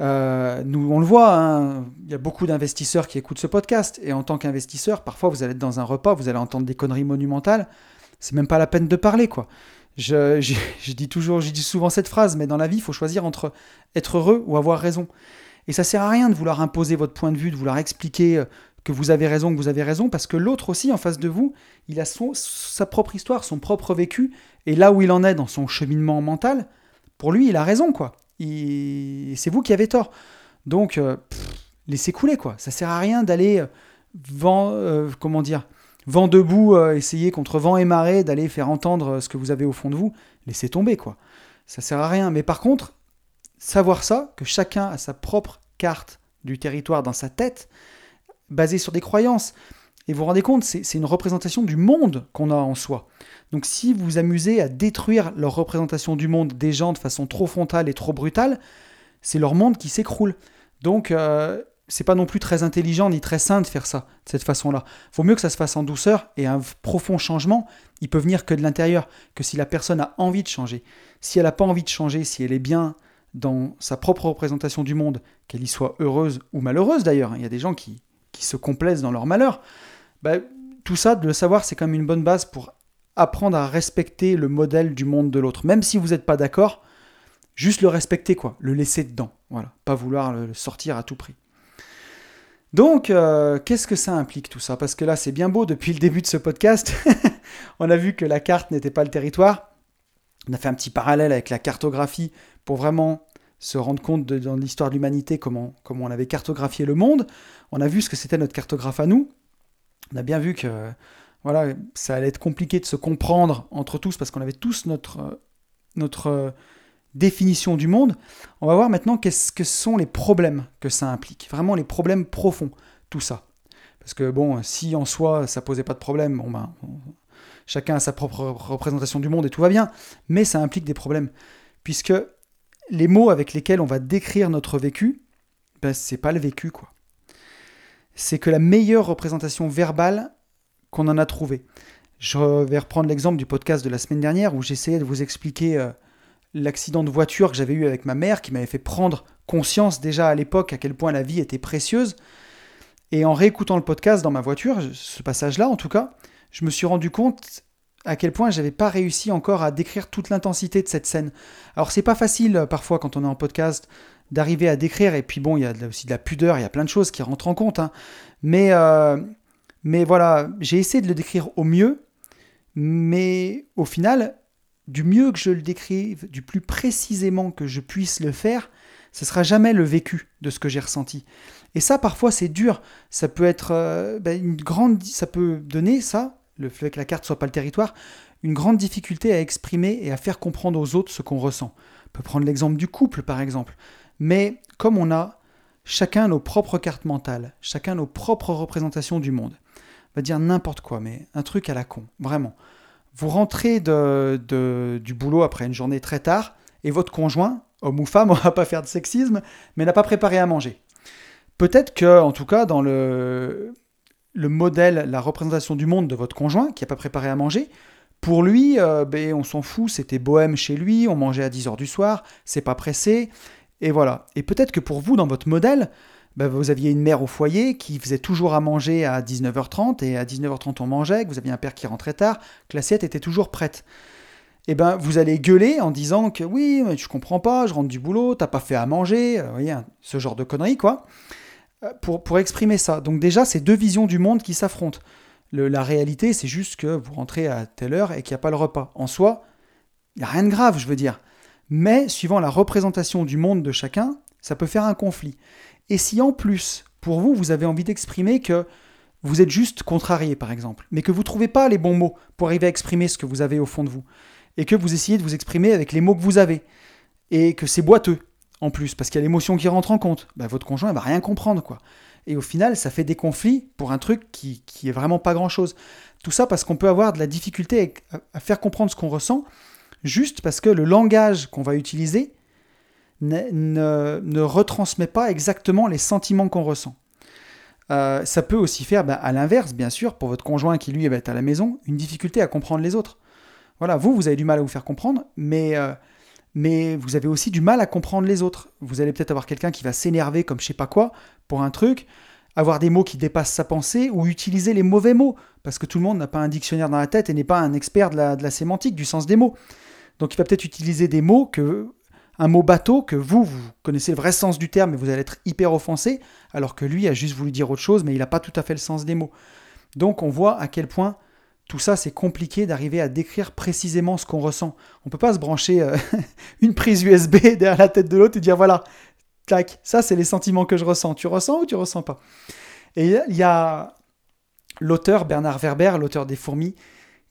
Euh, nous, on le voit, hein, il y a beaucoup d'investisseurs qui écoutent ce podcast. Et en tant qu'investisseur, parfois, vous allez être dans un repas, vous allez entendre des conneries monumentales. C'est même pas la peine de parler, quoi. Je, [laughs] dis toujours, je souvent cette phrase, mais dans la vie, il faut choisir entre être heureux ou avoir raison. Et ça sert à rien de vouloir imposer votre point de vue, de vouloir expliquer euh, que vous avez raison, que vous avez raison, parce que l'autre aussi, en face de vous, il a sa propre histoire, son propre vécu, et là où il en est dans son cheminement mental, pour lui, il a raison, quoi c'est vous qui avez tort. Donc, euh, laissez couler, quoi. Ça sert à rien d'aller euh, vent, euh, comment dire, vent debout, essayer contre vent et marée, d'aller faire entendre ce que vous avez au fond de vous. Laissez tomber, quoi. Ça sert à rien. Mais par contre, savoir ça, que chacun a sa propre carte du territoire dans sa tête, basée sur des croyances. Et vous vous rendez compte, c'est une représentation du monde qu'on a en soi. Donc si vous vous amusez à détruire leur représentation du monde des gens de façon trop frontale et trop brutale, c'est leur monde qui s'écroule. Donc euh, c'est pas non plus très intelligent ni très sain de faire ça de cette façon-là. Vaut mieux que ça se fasse en douceur et un profond changement, il peut venir que de l'intérieur, que si la personne a envie de changer. Si elle n'a pas envie de changer, si elle est bien dans sa propre représentation du monde, qu'elle y soit heureuse ou malheureuse d'ailleurs, il y a des gens qui se complaisent dans leur malheur, bah, tout ça, de le savoir, c'est quand même une bonne base pour apprendre à respecter le modèle du monde de l'autre. Même si vous n'êtes pas d'accord, juste le respecter, quoi, le laisser dedans. Voilà, pas vouloir le sortir à tout prix. Donc, euh, qu'est-ce que ça implique tout ça? Parce que là, c'est bien beau depuis le début de ce podcast. [laughs] on a vu que la carte n'était pas le territoire. On a fait un petit parallèle avec la cartographie pour vraiment se rendre compte dans l'histoire de l'humanité comment, comment on avait cartographié le monde. On a vu ce que c'était notre cartographe à nous. On a bien vu que voilà, ça allait être compliqué de se comprendre entre tous parce qu'on avait tous notre, notre définition du monde. On va voir maintenant qu'est-ce que sont les problèmes que ça implique. Vraiment les problèmes profonds, tout ça. Parce que bon, si en soi ça posait pas de problème, bon ben, chacun a sa propre représentation du monde et tout va bien. Mais ça implique des problèmes. Puisque les mots avec lesquels on va décrire notre vécu, ben, c'est pas le vécu quoi. C'est que la meilleure représentation verbale qu'on en a trouvé. Je vais reprendre l'exemple du podcast de la semaine dernière où j'essayais de vous expliquer euh, l'accident de voiture que j'avais eu avec ma mère, qui m'avait fait prendre conscience déjà à l'époque à quel point la vie était précieuse. Et en réécoutant le podcast dans ma voiture, ce passage-là en tout cas, je me suis rendu compte à quel point j'avais pas réussi encore à décrire toute l'intensité de cette scène. Alors c'est pas facile euh, parfois quand on est en podcast d'arriver à décrire, et puis bon, il y a aussi de la pudeur, il y a plein de choses qui rentrent en compte, hein. mais, euh, mais voilà, j'ai essayé de le décrire au mieux, mais au final, du mieux que je le décrive, du plus précisément que je puisse le faire, ce sera jamais le vécu de ce que j'ai ressenti. Et ça, parfois, c'est dur. Ça peut être euh, ben, une grande, ça peut donner ça, le fait que la carte soit pas le territoire, une grande difficulté à exprimer et à faire comprendre aux autres ce qu'on ressent. On peut prendre l'exemple du couple, par exemple. Mais comme on a chacun nos propres cartes mentales, chacun nos propres représentations du monde, on va dire n'importe quoi, mais un truc à la con, vraiment. Vous rentrez de, du boulot après une journée très tard et votre conjoint, homme ou femme, [laughs] on va pas faire de sexisme, mais n'a pas préparé à manger. Peut-être que, en tout cas, dans le, le modèle, la représentation du monde de votre conjoint qui n'a pas préparé à manger, pour lui, euh, ben, on s'en fout, c'était bohème chez lui, on mangeait à 10h du soir, c'est pas pressé, et voilà. Et peut-être que pour vous, dans votre modèle, bah, vous aviez une mère au foyer qui faisait toujours à manger à 19h30 et à 19h30 on mangeait, que vous aviez un père qui rentrait tard, que l'assiette était toujours prête. Et eh ben vous allez gueuler en disant que oui, mais tu comprends pas, je rentre du boulot, t'as pas fait à manger, euh, ce genre de conneries quoi, euh, pour, pour exprimer ça. Donc déjà, c'est deux visions du monde qui s'affrontent. la réalité, c'est juste que vous rentrez à telle heure et qu'il n'y a pas le repas. En soi, il n'y a rien de grave, je veux dire. Mais suivant la représentation du monde de chacun, ça peut faire un conflit. Et si en plus, pour vous, vous avez envie d'exprimer que vous êtes juste contrarié, par exemple, mais que vous ne trouvez pas les bons mots pour arriver à exprimer ce que vous avez au fond de vous, et que vous essayez de vous exprimer avec les mots que vous avez, et que c'est boiteux, en plus, parce qu'il y a l'émotion qui rentre en compte, bah, votre conjoint ne va rien comprendre, quoi. Et au final, ça fait des conflits pour un truc qui, qui est vraiment pas grand-chose. Tout ça parce qu'on peut avoir de la difficulté à faire comprendre ce qu'on ressent, juste parce que le langage qu'on va utiliser ne, retransmet pas exactement les sentiments qu'on ressent. Euh, ça peut aussi faire, bah, à l'inverse, bien sûr, pour votre conjoint qui lui est à la maison, une difficulté à comprendre les autres. Voilà, vous, vous avez du mal à vous faire comprendre, mais, euh, mais vous avez aussi du mal à comprendre les autres. Vous allez peut-être avoir quelqu'un qui va s'énerver comme je sais pas quoi pour un truc, avoir des mots qui dépassent sa pensée ou utiliser les mauvais mots, parce que tout le monde n'a pas un dictionnaire dans la tête et n'est pas un expert de la, de la sémantique, du sens des mots. Donc il va peut-être utiliser des mots que un mot bateau que vous, vous connaissez le vrai sens du terme et vous allez être hyper offensé, alors que lui a juste voulu dire autre chose, mais il n'a pas tout à fait le sens des mots. Donc on voit à quel point tout ça c'est compliqué d'arriver à décrire précisément ce qu'on ressent. On ne peut pas se brancher euh, [laughs] une prise USB derrière la tête de l'autre et dire voilà, clac, ça c'est les sentiments que je ressens. Tu ressens ou tu ressens pas? Et il y a l'auteur Bernard Werber, l'auteur des fourmis,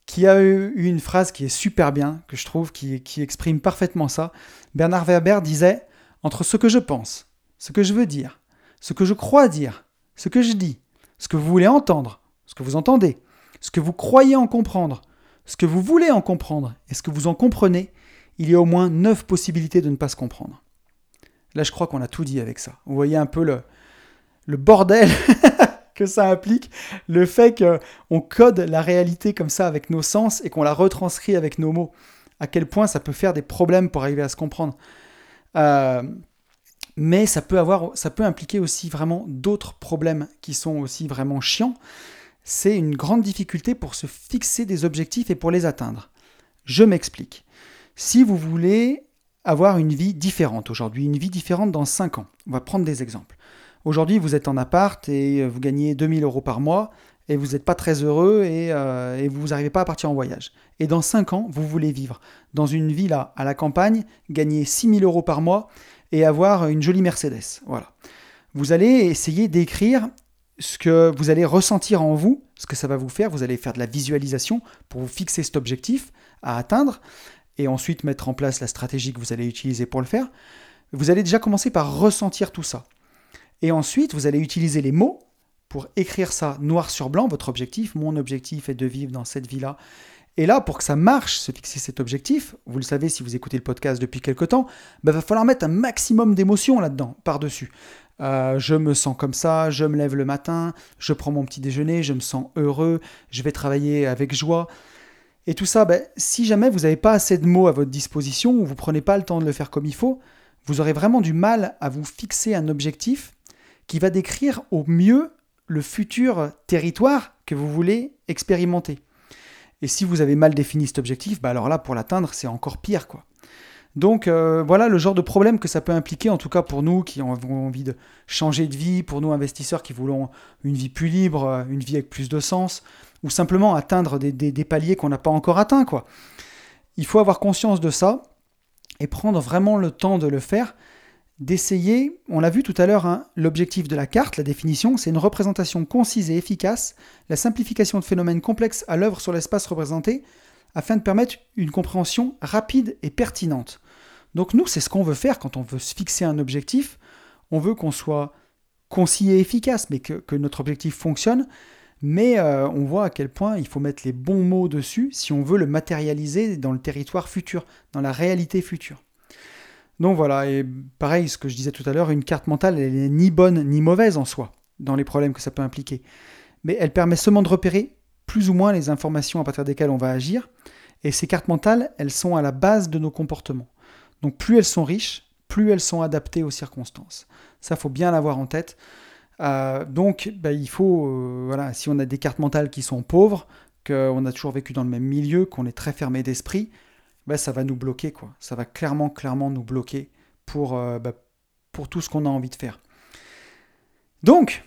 qui a eu une phrase qui est super bien, que je trouve, qui, exprime parfaitement ça. Bernard Werber disait Entre ce que je pense, ce que je veux dire, ce que je crois dire, ce que je dis, ce que vous voulez entendre, ce que vous entendez, ce que vous croyez en comprendre, ce que vous voulez en comprendre et ce que vous en comprenez, il y a au moins neuf possibilités de ne pas se comprendre. Là, je crois qu'on a tout dit avec ça. Vous voyez un peu le, le bordel [laughs] ça implique, le fait qu'on code la réalité comme ça avec nos sens et qu'on la retranscrit avec nos mots à quel point ça peut faire des problèmes pour arriver à se comprendre. Euh, mais ça peut, avoir, ça peut impliquer aussi vraiment d'autres problèmes qui sont aussi vraiment chiants. C'est une grande difficulté pour se fixer des objectifs et pour les atteindre. Je m'explique. Si vous voulez avoir une vie différente aujourd'hui, une vie différente dans 5 ans, on va prendre des exemples. Aujourd'hui, vous êtes en appart et vous gagnez 2000 euros par mois et vous n'êtes pas très heureux euh, et, vous n'arrivez pas à partir en voyage. Et dans 5 ans, vous voulez vivre dans une villa à la campagne, gagner 6000 euros par mois et avoir une jolie Mercedes. Voilà. Vous allez essayer d'écrire ce que vous allez ressentir en vous, ce que ça va vous faire. Vous allez faire de la visualisation pour vous fixer cet objectif à atteindre et ensuite mettre en place la stratégie que vous allez utiliser pour le faire. Vous allez déjà commencer par ressentir tout ça. Et ensuite, vous allez utiliser les mots pour écrire ça noir sur blanc, votre objectif. Mon objectif est de vivre dans cette vie-là. Et là, pour que ça marche, se fixer cet objectif, vous le savez si vous écoutez le podcast depuis quelque temps, il bah, va falloir mettre un maximum d'émotions là-dedans, par-dessus. Euh, je me sens comme ça, je me lève le matin, je prends mon petit déjeuner, je me sens heureux, je vais travailler avec joie. Et tout ça, ben, si jamais vous n'avez pas assez de mots à votre disposition ou vous prenez pas le temps de le faire comme il faut, vous aurez vraiment du mal à vous fixer un objectif qui va décrire au mieux le futur territoire que vous voulez expérimenter. Et si vous avez mal défini cet objectif, bah alors là, pour l'atteindre, c'est encore pire, quoi. Donc euh, voilà le genre de problème que ça peut impliquer, en tout cas pour nous qui avons envie de changer de vie, pour nous investisseurs qui voulons une vie plus libre, une vie avec plus de sens, ou simplement atteindre des, des paliers qu'on n'a pas encore atteints. Quoi. Il faut avoir conscience de ça et prendre vraiment le temps de le faire d'essayer, on l'a vu tout à l'heure, hein, l'objectif de la carte, la définition, c'est une représentation concise et efficace, la simplification de phénomènes complexes à l'œuvre sur l'espace représenté, afin de permettre une compréhension rapide et pertinente. Donc nous, c'est ce qu'on veut faire quand on veut se fixer un objectif. On veut qu'on soit concis et efficace, mais que, notre objectif fonctionne. Mais euh, on voit à quel point il faut mettre les bons mots dessus si on veut le matérialiser dans le territoire futur, dans la réalité future. Donc voilà, et pareil, ce que je disais tout à l'heure, une carte mentale, elle n'est ni bonne ni mauvaise en soi, dans les problèmes que ça peut impliquer. Mais elle permet seulement de repérer plus ou moins les informations à partir desquelles on va agir. Et ces cartes mentales, elles sont à la base de nos comportements. Donc plus elles sont riches, plus elles sont adaptées aux circonstances. Ça, faut bien l'avoir en tête. Euh, donc, bah, il faut, euh, voilà, si on a des cartes mentales qui sont pauvres, qu'on a toujours vécu dans le même milieu, qu'on est très fermé d'esprit, bah, ça va nous bloquer, quoi. Ça va clairement, clairement nous bloquer pour, euh, bah, pour tout ce qu'on a envie de faire. Donc,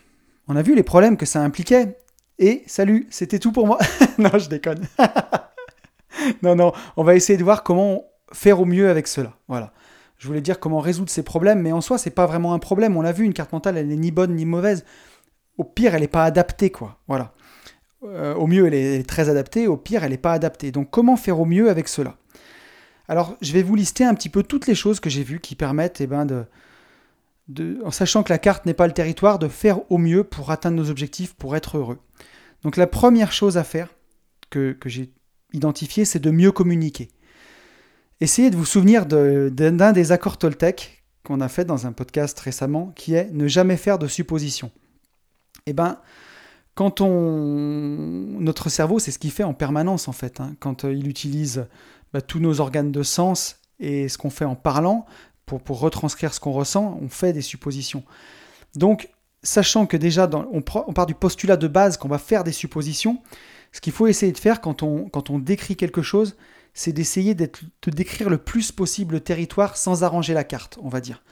on a vu les problèmes que ça impliquait. Et salut, c'était tout pour moi. [laughs] non, je déconne. [laughs] non, non, on va essayer de voir comment faire au mieux avec cela. Voilà. Je voulais dire comment résoudre ces problèmes, mais en soi, c'est pas vraiment un problème. On l'a vu, une carte mentale, elle n'est ni bonne ni mauvaise. Au pire, elle n'est pas adaptée, quoi. Voilà. Euh, au mieux, elle est, très adaptée. Au pire, elle n'est pas adaptée. Donc, comment faire au mieux avec cela? Alors, je vais vous lister un petit peu toutes les choses que j'ai vues qui permettent, eh ben, de, en sachant que la carte n'est pas le territoire, de faire au mieux pour atteindre nos objectifs, pour être heureux. Donc, la première chose à faire que, que j'ai identifiée, c'est de mieux communiquer. Essayez de vous souvenir d'un des accords Toltec qu'on a fait dans un podcast récemment, qui est ne jamais faire de suppositions. Eh ben, quand on, notre cerveau, c'est ce qu'il fait en permanence en fait. Hein. quand euh, il utilise bah, tous nos organes de sens et ce qu'on fait en parlant, pour, pour retranscrire ce qu'on ressent, on fait des suppositions. Donc, sachant que déjà, on, part du postulat de base qu'on va faire des suppositions, ce qu'il faut essayer de faire quand on, quand on décrit quelque chose, c'est d'essayer de décrire le plus possible le territoire sans arranger la carte, on va dire.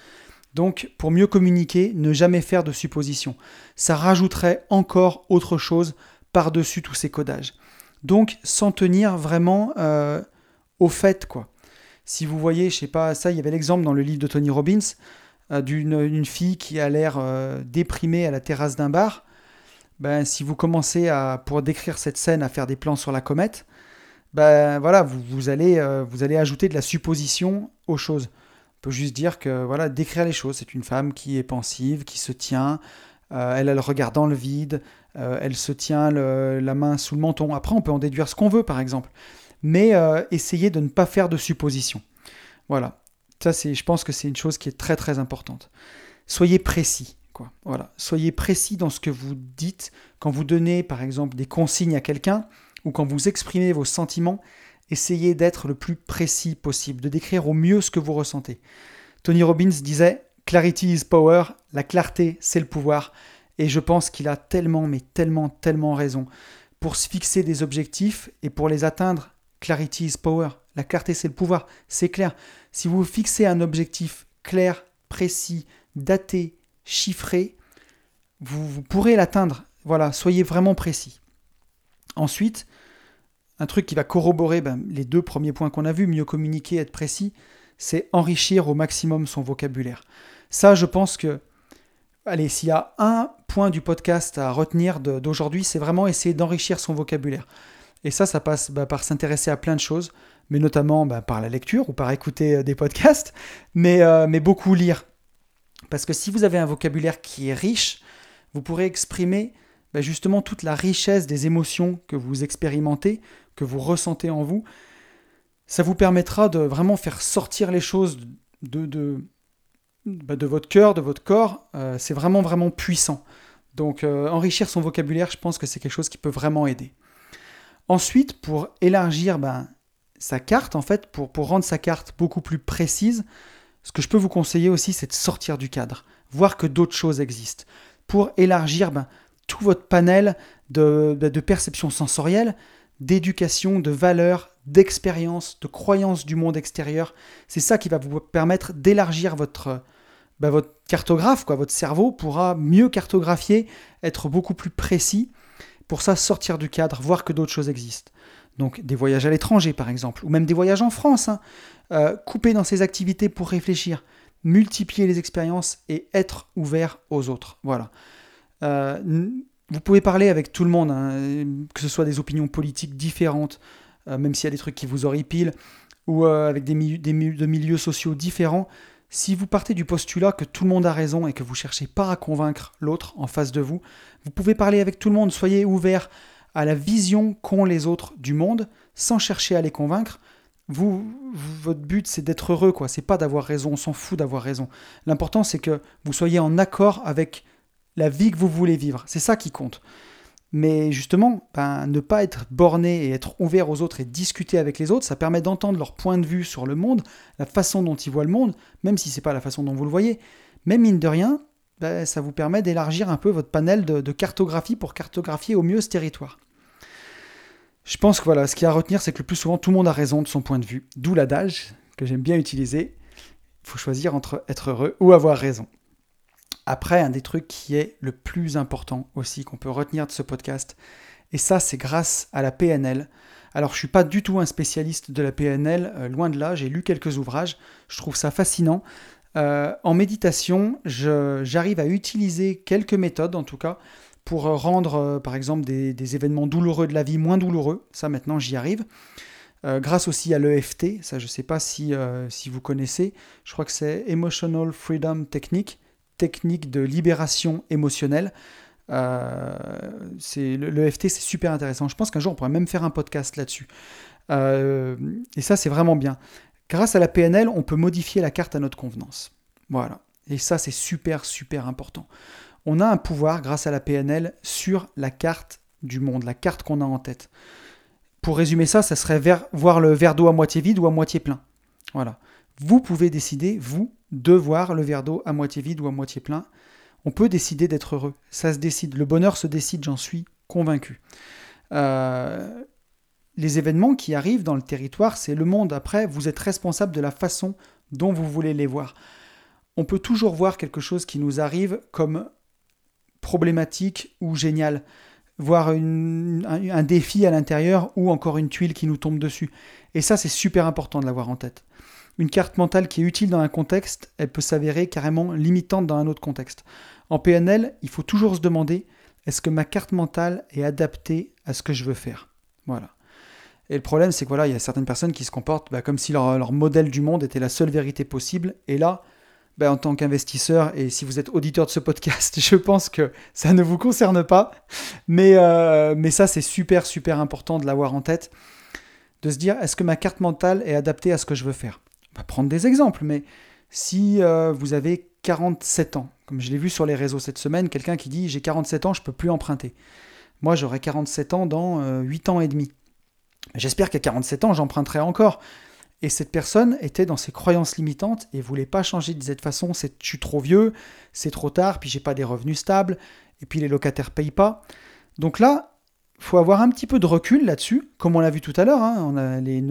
Donc, pour mieux communiquer, ne jamais faire de suppositions. Ça rajouterait encore autre chose par-dessus tous ces codages. Donc, s'en tenir vraiment euh, au fait, quoi. Si vous voyez, je sais pas, ça, il y avait l'exemple dans le livre de Tony Robbins euh, d'une fille qui a l'air euh, déprimée à la terrasse d'un bar. Ben, si vous commencez à, pour décrire cette scène, à faire des plans sur la comète, ben voilà, vous, allez, vous allez ajouter de la supposition aux choses. Peut juste dire que voilà, décrire les choses, c'est une femme qui est pensive, qui se tient, elle a le regard dans le vide, elle se tient la main sous le menton. Après, on peut en déduire ce qu'on veut, par exemple mais euh, essayez de ne pas faire de suppositions. Voilà. Ça, c'est, je pense que c'est une chose qui est très très importante. Soyez précis. Quoi. Voilà. Soyez précis dans ce que vous dites quand vous donnez, par exemple, des consignes à quelqu'un ou quand vous exprimez vos sentiments. Essayez d'être le plus précis possible, de décrire au mieux ce que vous ressentez. Tony Robbins disait Clarity is power, la clarté c'est le pouvoir. Et je pense qu'il a tellement, mais tellement, tellement raison. Pour se fixer des objectifs et pour les atteindre, clarity is power. La clarté c'est le pouvoir, c'est clair. Si vous fixez un objectif clair, précis, daté, chiffré, vous, pourrez l'atteindre. Voilà, soyez vraiment précis. Ensuite, un truc qui va corroborer ben, les deux premiers points qu'on a vus, mieux communiquer, être précis, c'est enrichir au maximum son vocabulaire. Ça, je pense que, allez, s'il y a un point du podcast à retenir d'aujourd'hui, c'est vraiment essayer d'enrichir son vocabulaire. Et ça, ça passe ben, par s'intéresser à plein de choses, mais notamment ben, par la lecture ou par écouter euh, des podcasts, euh, mais beaucoup lire. Parce que si vous avez un vocabulaire qui est riche, vous pourrez exprimer bah, justement toute la richesse des émotions que vous expérimentez, que vous ressentez en vous. Ça vous permettra de vraiment faire sortir les choses de, de, bah, de votre cœur, de votre corps. Euh, c'est vraiment, vraiment puissant. Donc euh, enrichir son vocabulaire, je pense que c'est quelque chose qui peut vraiment aider. Ensuite, pour élargir ben, sa carte, en fait, pour, pour rendre sa carte beaucoup plus précise, ce que je peux vous conseiller aussi, c'est de sortir du cadre, voir que d'autres choses existent pour élargir ben, tout votre panel de, de, perception sensorielle, d'éducation, de valeurs, d'expérience, de croyances du monde extérieur. C'est ça qui va vous permettre d'élargir votre, ben, votre cartographe, quoi. votre cerveau pourra mieux cartographier, être beaucoup plus précis. Pour ça, sortir du cadre, voir que d'autres choses existent. Donc des voyages à l'étranger, par exemple, ou même des voyages en France. Hein. Euh, couper dans ses activités pour réfléchir multiplier les expériences et être ouvert aux autres. Voilà. Euh, vous pouvez parler avec tout le monde, hein, que ce soit des opinions politiques différentes, euh, même s'il y a des trucs qui vous horripilent, ou euh, avec des, des, de milieux sociaux différents. Si vous partez du postulat que tout le monde a raison et que vous cherchez pas à convaincre l'autre en face de vous, vous pouvez parler avec tout le monde, soyez ouvert à la vision qu'ont les autres du monde, sans chercher à les convaincre, votre but, c'est d'être heureux, quoi. C'est pas d'avoir raison, on s'en fout d'avoir raison. L'important, c'est que vous soyez en accord avec la vie que vous voulez vivre. C'est ça qui compte. Mais justement, ben, ne pas être borné et être ouvert aux autres et discuter avec les autres, ça permet d'entendre leur point de vue sur le monde, la façon dont ils voient le monde, même si c'est pas la façon dont vous le voyez. Mais mine de rien, ben, ça vous permet d'élargir un peu votre panel de cartographie pour cartographier au mieux ce territoire. Je pense que voilà, ce qu'il y a à retenir, c'est que le plus souvent, tout le monde a raison de son point de vue. D'où l'adage que j'aime bien utiliser. Il faut choisir entre être heureux ou avoir raison. Après, un des trucs qui est le plus important aussi qu'on peut retenir de ce podcast, et ça, c'est grâce à la PNL. Alors, je ne suis pas du tout un spécialiste de la PNL, euh, loin de là, j'ai lu quelques ouvrages, je trouve ça fascinant. Euh, en méditation, j'arrive à utiliser quelques méthodes, en tout cas, pour rendre, euh, par exemple, des, événements douloureux de la vie moins douloureux. Ça, maintenant, j'y arrive. Grâce aussi à l'EFT, ça, je ne sais pas si, si vous connaissez. Je crois que c'est Emotional Freedom Technique, technique de libération émotionnelle. c'est l'EFT, c'est super intéressant. Je pense qu'un jour, on pourrait même faire un podcast là-dessus. et ça, c'est vraiment bien. Grâce à la PNL, on peut modifier la carte à notre convenance. Voilà. Et ça, c'est super, super important on a un pouvoir grâce à la PNL sur la carte du monde, la carte qu'on a en tête. Pour résumer ça, ça serait voir le verre d'eau à moitié vide ou à moitié plein. Voilà. Vous pouvez décider, vous, de voir le verre d'eau à moitié vide ou à moitié plein. On peut décider d'être heureux. Ça se décide. Le bonheur se décide, j'en suis convaincu. Euh, les événements qui arrivent dans le territoire, c'est le monde. Après, vous êtes responsable de la façon dont vous voulez les voir. On peut toujours voir quelque chose qui nous arrive comme problématique ou génial, voire un, défi à l'intérieur ou encore une tuile qui nous tombe dessus. Et ça, c'est super important de l'avoir en tête. Une carte mentale qui est utile dans un contexte, elle peut s'avérer carrément limitante dans un autre contexte. En PNL, il faut toujours se demander est-ce que ma carte mentale est adaptée à ce que je veux faire? Voilà. Et le problème, c'est que voilà, il y a certaines personnes qui se comportent bah, comme si leur, modèle du monde était la seule vérité possible. Et là, ben, en tant qu'investisseur, et si vous êtes auditeur de ce podcast, [laughs] je pense que ça ne vous concerne pas. Euh, mais ça, c'est super, super important de l'avoir en tête. De se dire, est-ce que ma carte mentale est adaptée à ce que je veux faire? Va prendre des exemples, mais si euh, vous avez 47 ans, comme je l'ai vu sur les réseaux cette semaine, quelqu'un qui dit j'ai 47 ans, je peux plus emprunter. Moi, j'aurai 47 ans dans 8 euh, ans et demi. J'espère qu'à 47 ans, j'emprunterai encore. Et cette personne était dans ses croyances limitantes et voulait pas changer. De toute façon, c'est, je suis trop vieux, c'est trop tard, puis j'ai pas des revenus stables, et puis les locataires payent pas. Donc là, faut avoir un petit peu de recul là-dessus, comme on l'a vu tout à l'heure. Hein. les,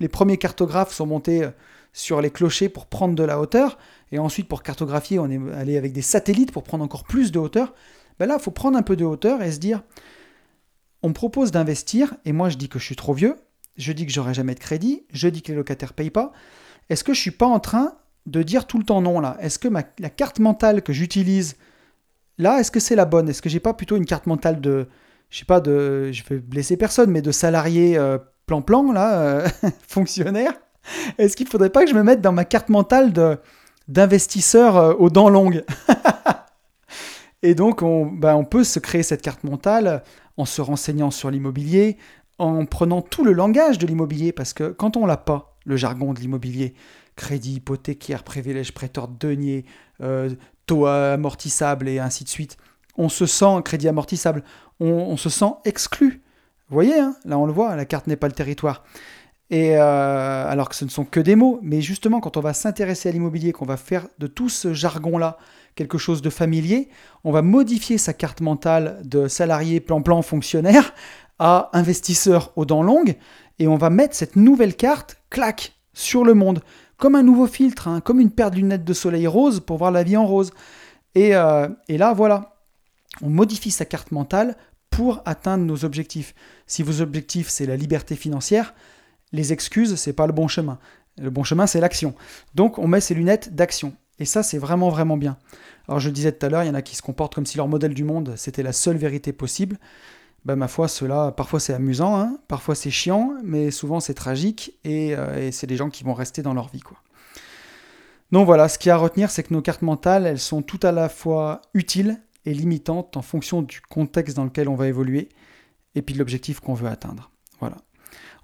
les, premiers cartographes sont montés euh, sur les clochers pour prendre de la hauteur, et ensuite pour cartographier, on est allé avec des satellites pour prendre encore plus de hauteur. Ben là, il faut prendre un peu de hauteur et se dire, on me propose d'investir, et moi je dis que je suis trop vieux, je dis que j'aurai jamais de crédit, je dis que les locataires payent pas. Est-ce que je suis pas en train de dire tout le temps non là? Est-ce que ma, la carte mentale que j'utilise là, est-ce que c'est la bonne? Est-ce que j'ai pas plutôt une carte mentale de, je sais pas, de, je vais blesser personne, mais de salarié euh, plan-plan là, euh, [laughs] fonctionnaire? [laughs] Est-ce qu'il faudrait pas que je me mette dans ma carte mentale d'investisseur euh, aux dents longues [laughs] Et donc, on, ben, on peut se créer cette carte mentale en se renseignant sur l'immobilier, en prenant tout le langage de l'immobilier, parce que quand on l'a pas, le jargon de l'immobilier, crédit hypothécaire, privilège prêteur denier, euh, taux amortissable et ainsi de suite, on se sent crédit amortissable, on, se sent exclu. Vous voyez, hein, là on le voit, la carte n'est pas le territoire. Et euh, alors que ce ne sont que des mots, mais justement quand on va s'intéresser à l'immobilier, qu'on va faire de tout ce jargon-là quelque chose de familier, on va modifier sa carte mentale de salarié plan-plan fonctionnaire à investisseur aux dents longues, et on va mettre cette nouvelle carte, clac, sur le monde, comme un nouveau filtre, hein, comme une paire de lunettes de soleil rose pour voir la vie en rose. Et, euh, et là, voilà, on modifie sa carte mentale pour atteindre nos objectifs. Si vos objectifs, c'est la liberté financière, les excuses, c'est pas le bon chemin. Le bon chemin, c'est l'action. Donc, on met ses lunettes d'action. Et ça, c'est vraiment, vraiment bien. Alors, je disais tout à l'heure, il y en a qui se comportent comme si leur modèle du monde, c'était la seule vérité possible. Ben, ma foi, cela, parfois c'est amusant, hein, parfois c'est chiant, mais souvent c'est tragique euh, et, c'est des gens qui vont rester dans leur vie. Quoi. Donc voilà, ce qu'il y a à retenir, c'est que nos cartes mentales, elles sont tout à la fois utiles et limitantes en fonction du contexte dans lequel on va évoluer et puis de l'objectif qu'on veut atteindre. Voilà.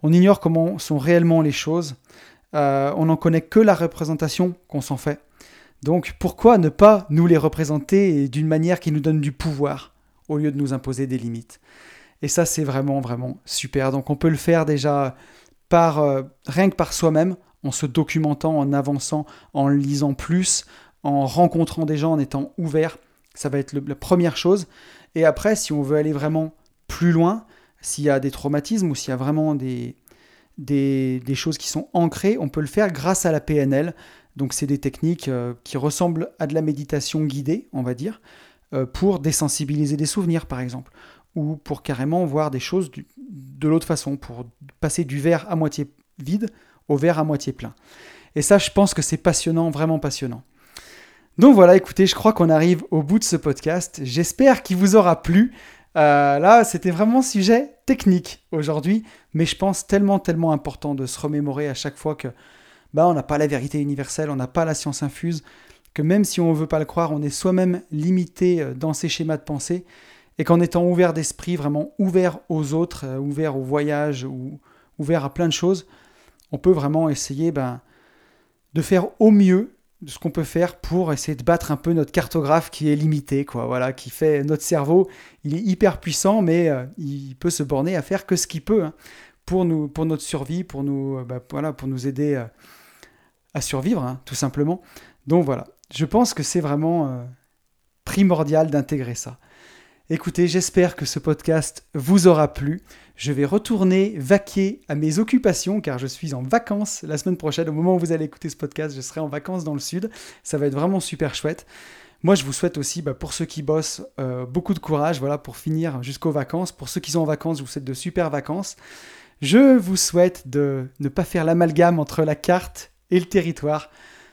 On ignore comment sont réellement les choses, euh, on n'en connaît que la représentation qu'on s'en fait. Donc pourquoi ne pas nous les représenter d'une manière qui nous donne du pouvoir au lieu de nous imposer des limites? Et ça, c'est vraiment, vraiment super. Donc on peut le faire déjà par, euh, rien que par soi-même, en se documentant, en avançant, en lisant plus, en rencontrant des gens, en étant ouvert. Ça va être la première chose. Et après, si on veut aller vraiment plus loin, s'il y a des traumatismes ou s'il y a vraiment des, choses qui sont ancrées, on peut le faire grâce à la PNL. Donc c'est des techniques euh, qui ressemblent à de la méditation guidée, on va dire, euh, pour désensibiliser des souvenirs par exemple, ou pour carrément voir des choses de l'autre façon, pour passer du verre à moitié vide au verre à moitié plein. Et ça, je pense que c'est passionnant, vraiment passionnant. Donc voilà, écoutez, je crois qu'on arrive au bout de ce podcast. J'espère qu'il vous aura plu. Euh, là, c'était vraiment sujet technique aujourd'hui, mais je pense tellement, tellement important de se remémorer à chaque fois que bah, on n'a pas la vérité universelle, on n'a pas la science infuse, que même si on ne veut pas le croire, on est soi-même limité euh, dans ses schémas de pensée et qu'en étant ouvert d'esprit, vraiment ouvert aux autres, euh, ouvert au voyage, ou ouvert à plein de choses, on peut vraiment essayer ben, de faire au mieux ce qu'on peut faire pour essayer de battre un peu notre cartographe qui est limité, quoi. Voilà, qui fait notre cerveau, il est hyper puissant, mais euh, il peut se borner à faire que ce qu'il peut hein, pour nous, pour notre survie, pour nous, euh, ben, voilà, pour nous aider à survivre, hein, tout simplement. Donc voilà, je pense que c'est vraiment primordial d'intégrer ça. Écoutez, j'espère que ce podcast vous aura plu. Je vais retourner vaquer à mes occupations car je suis en vacances la semaine prochaine. Au moment où vous allez écouter ce podcast, je serai en vacances dans le sud. Ça va être vraiment super chouette. Moi, je vous souhaite aussi, bah, pour ceux qui bossent, euh, beaucoup de courage voilà, pour finir jusqu'aux vacances. Pour ceux qui sont en vacances, je vous souhaite de super vacances. Je vous souhaite de ne pas faire l'amalgame entre la carte et le territoire.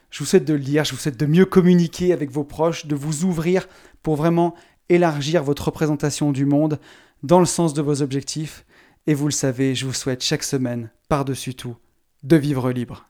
Je vous souhaite de le lire, je vous souhaite de mieux communiquer avec vos proches, de vous ouvrir pour vraiment élargir votre représentation du monde dans le sens de vos objectifs. Et vous le savez, je vous souhaite chaque semaine, par-dessus tout, de vivre libre.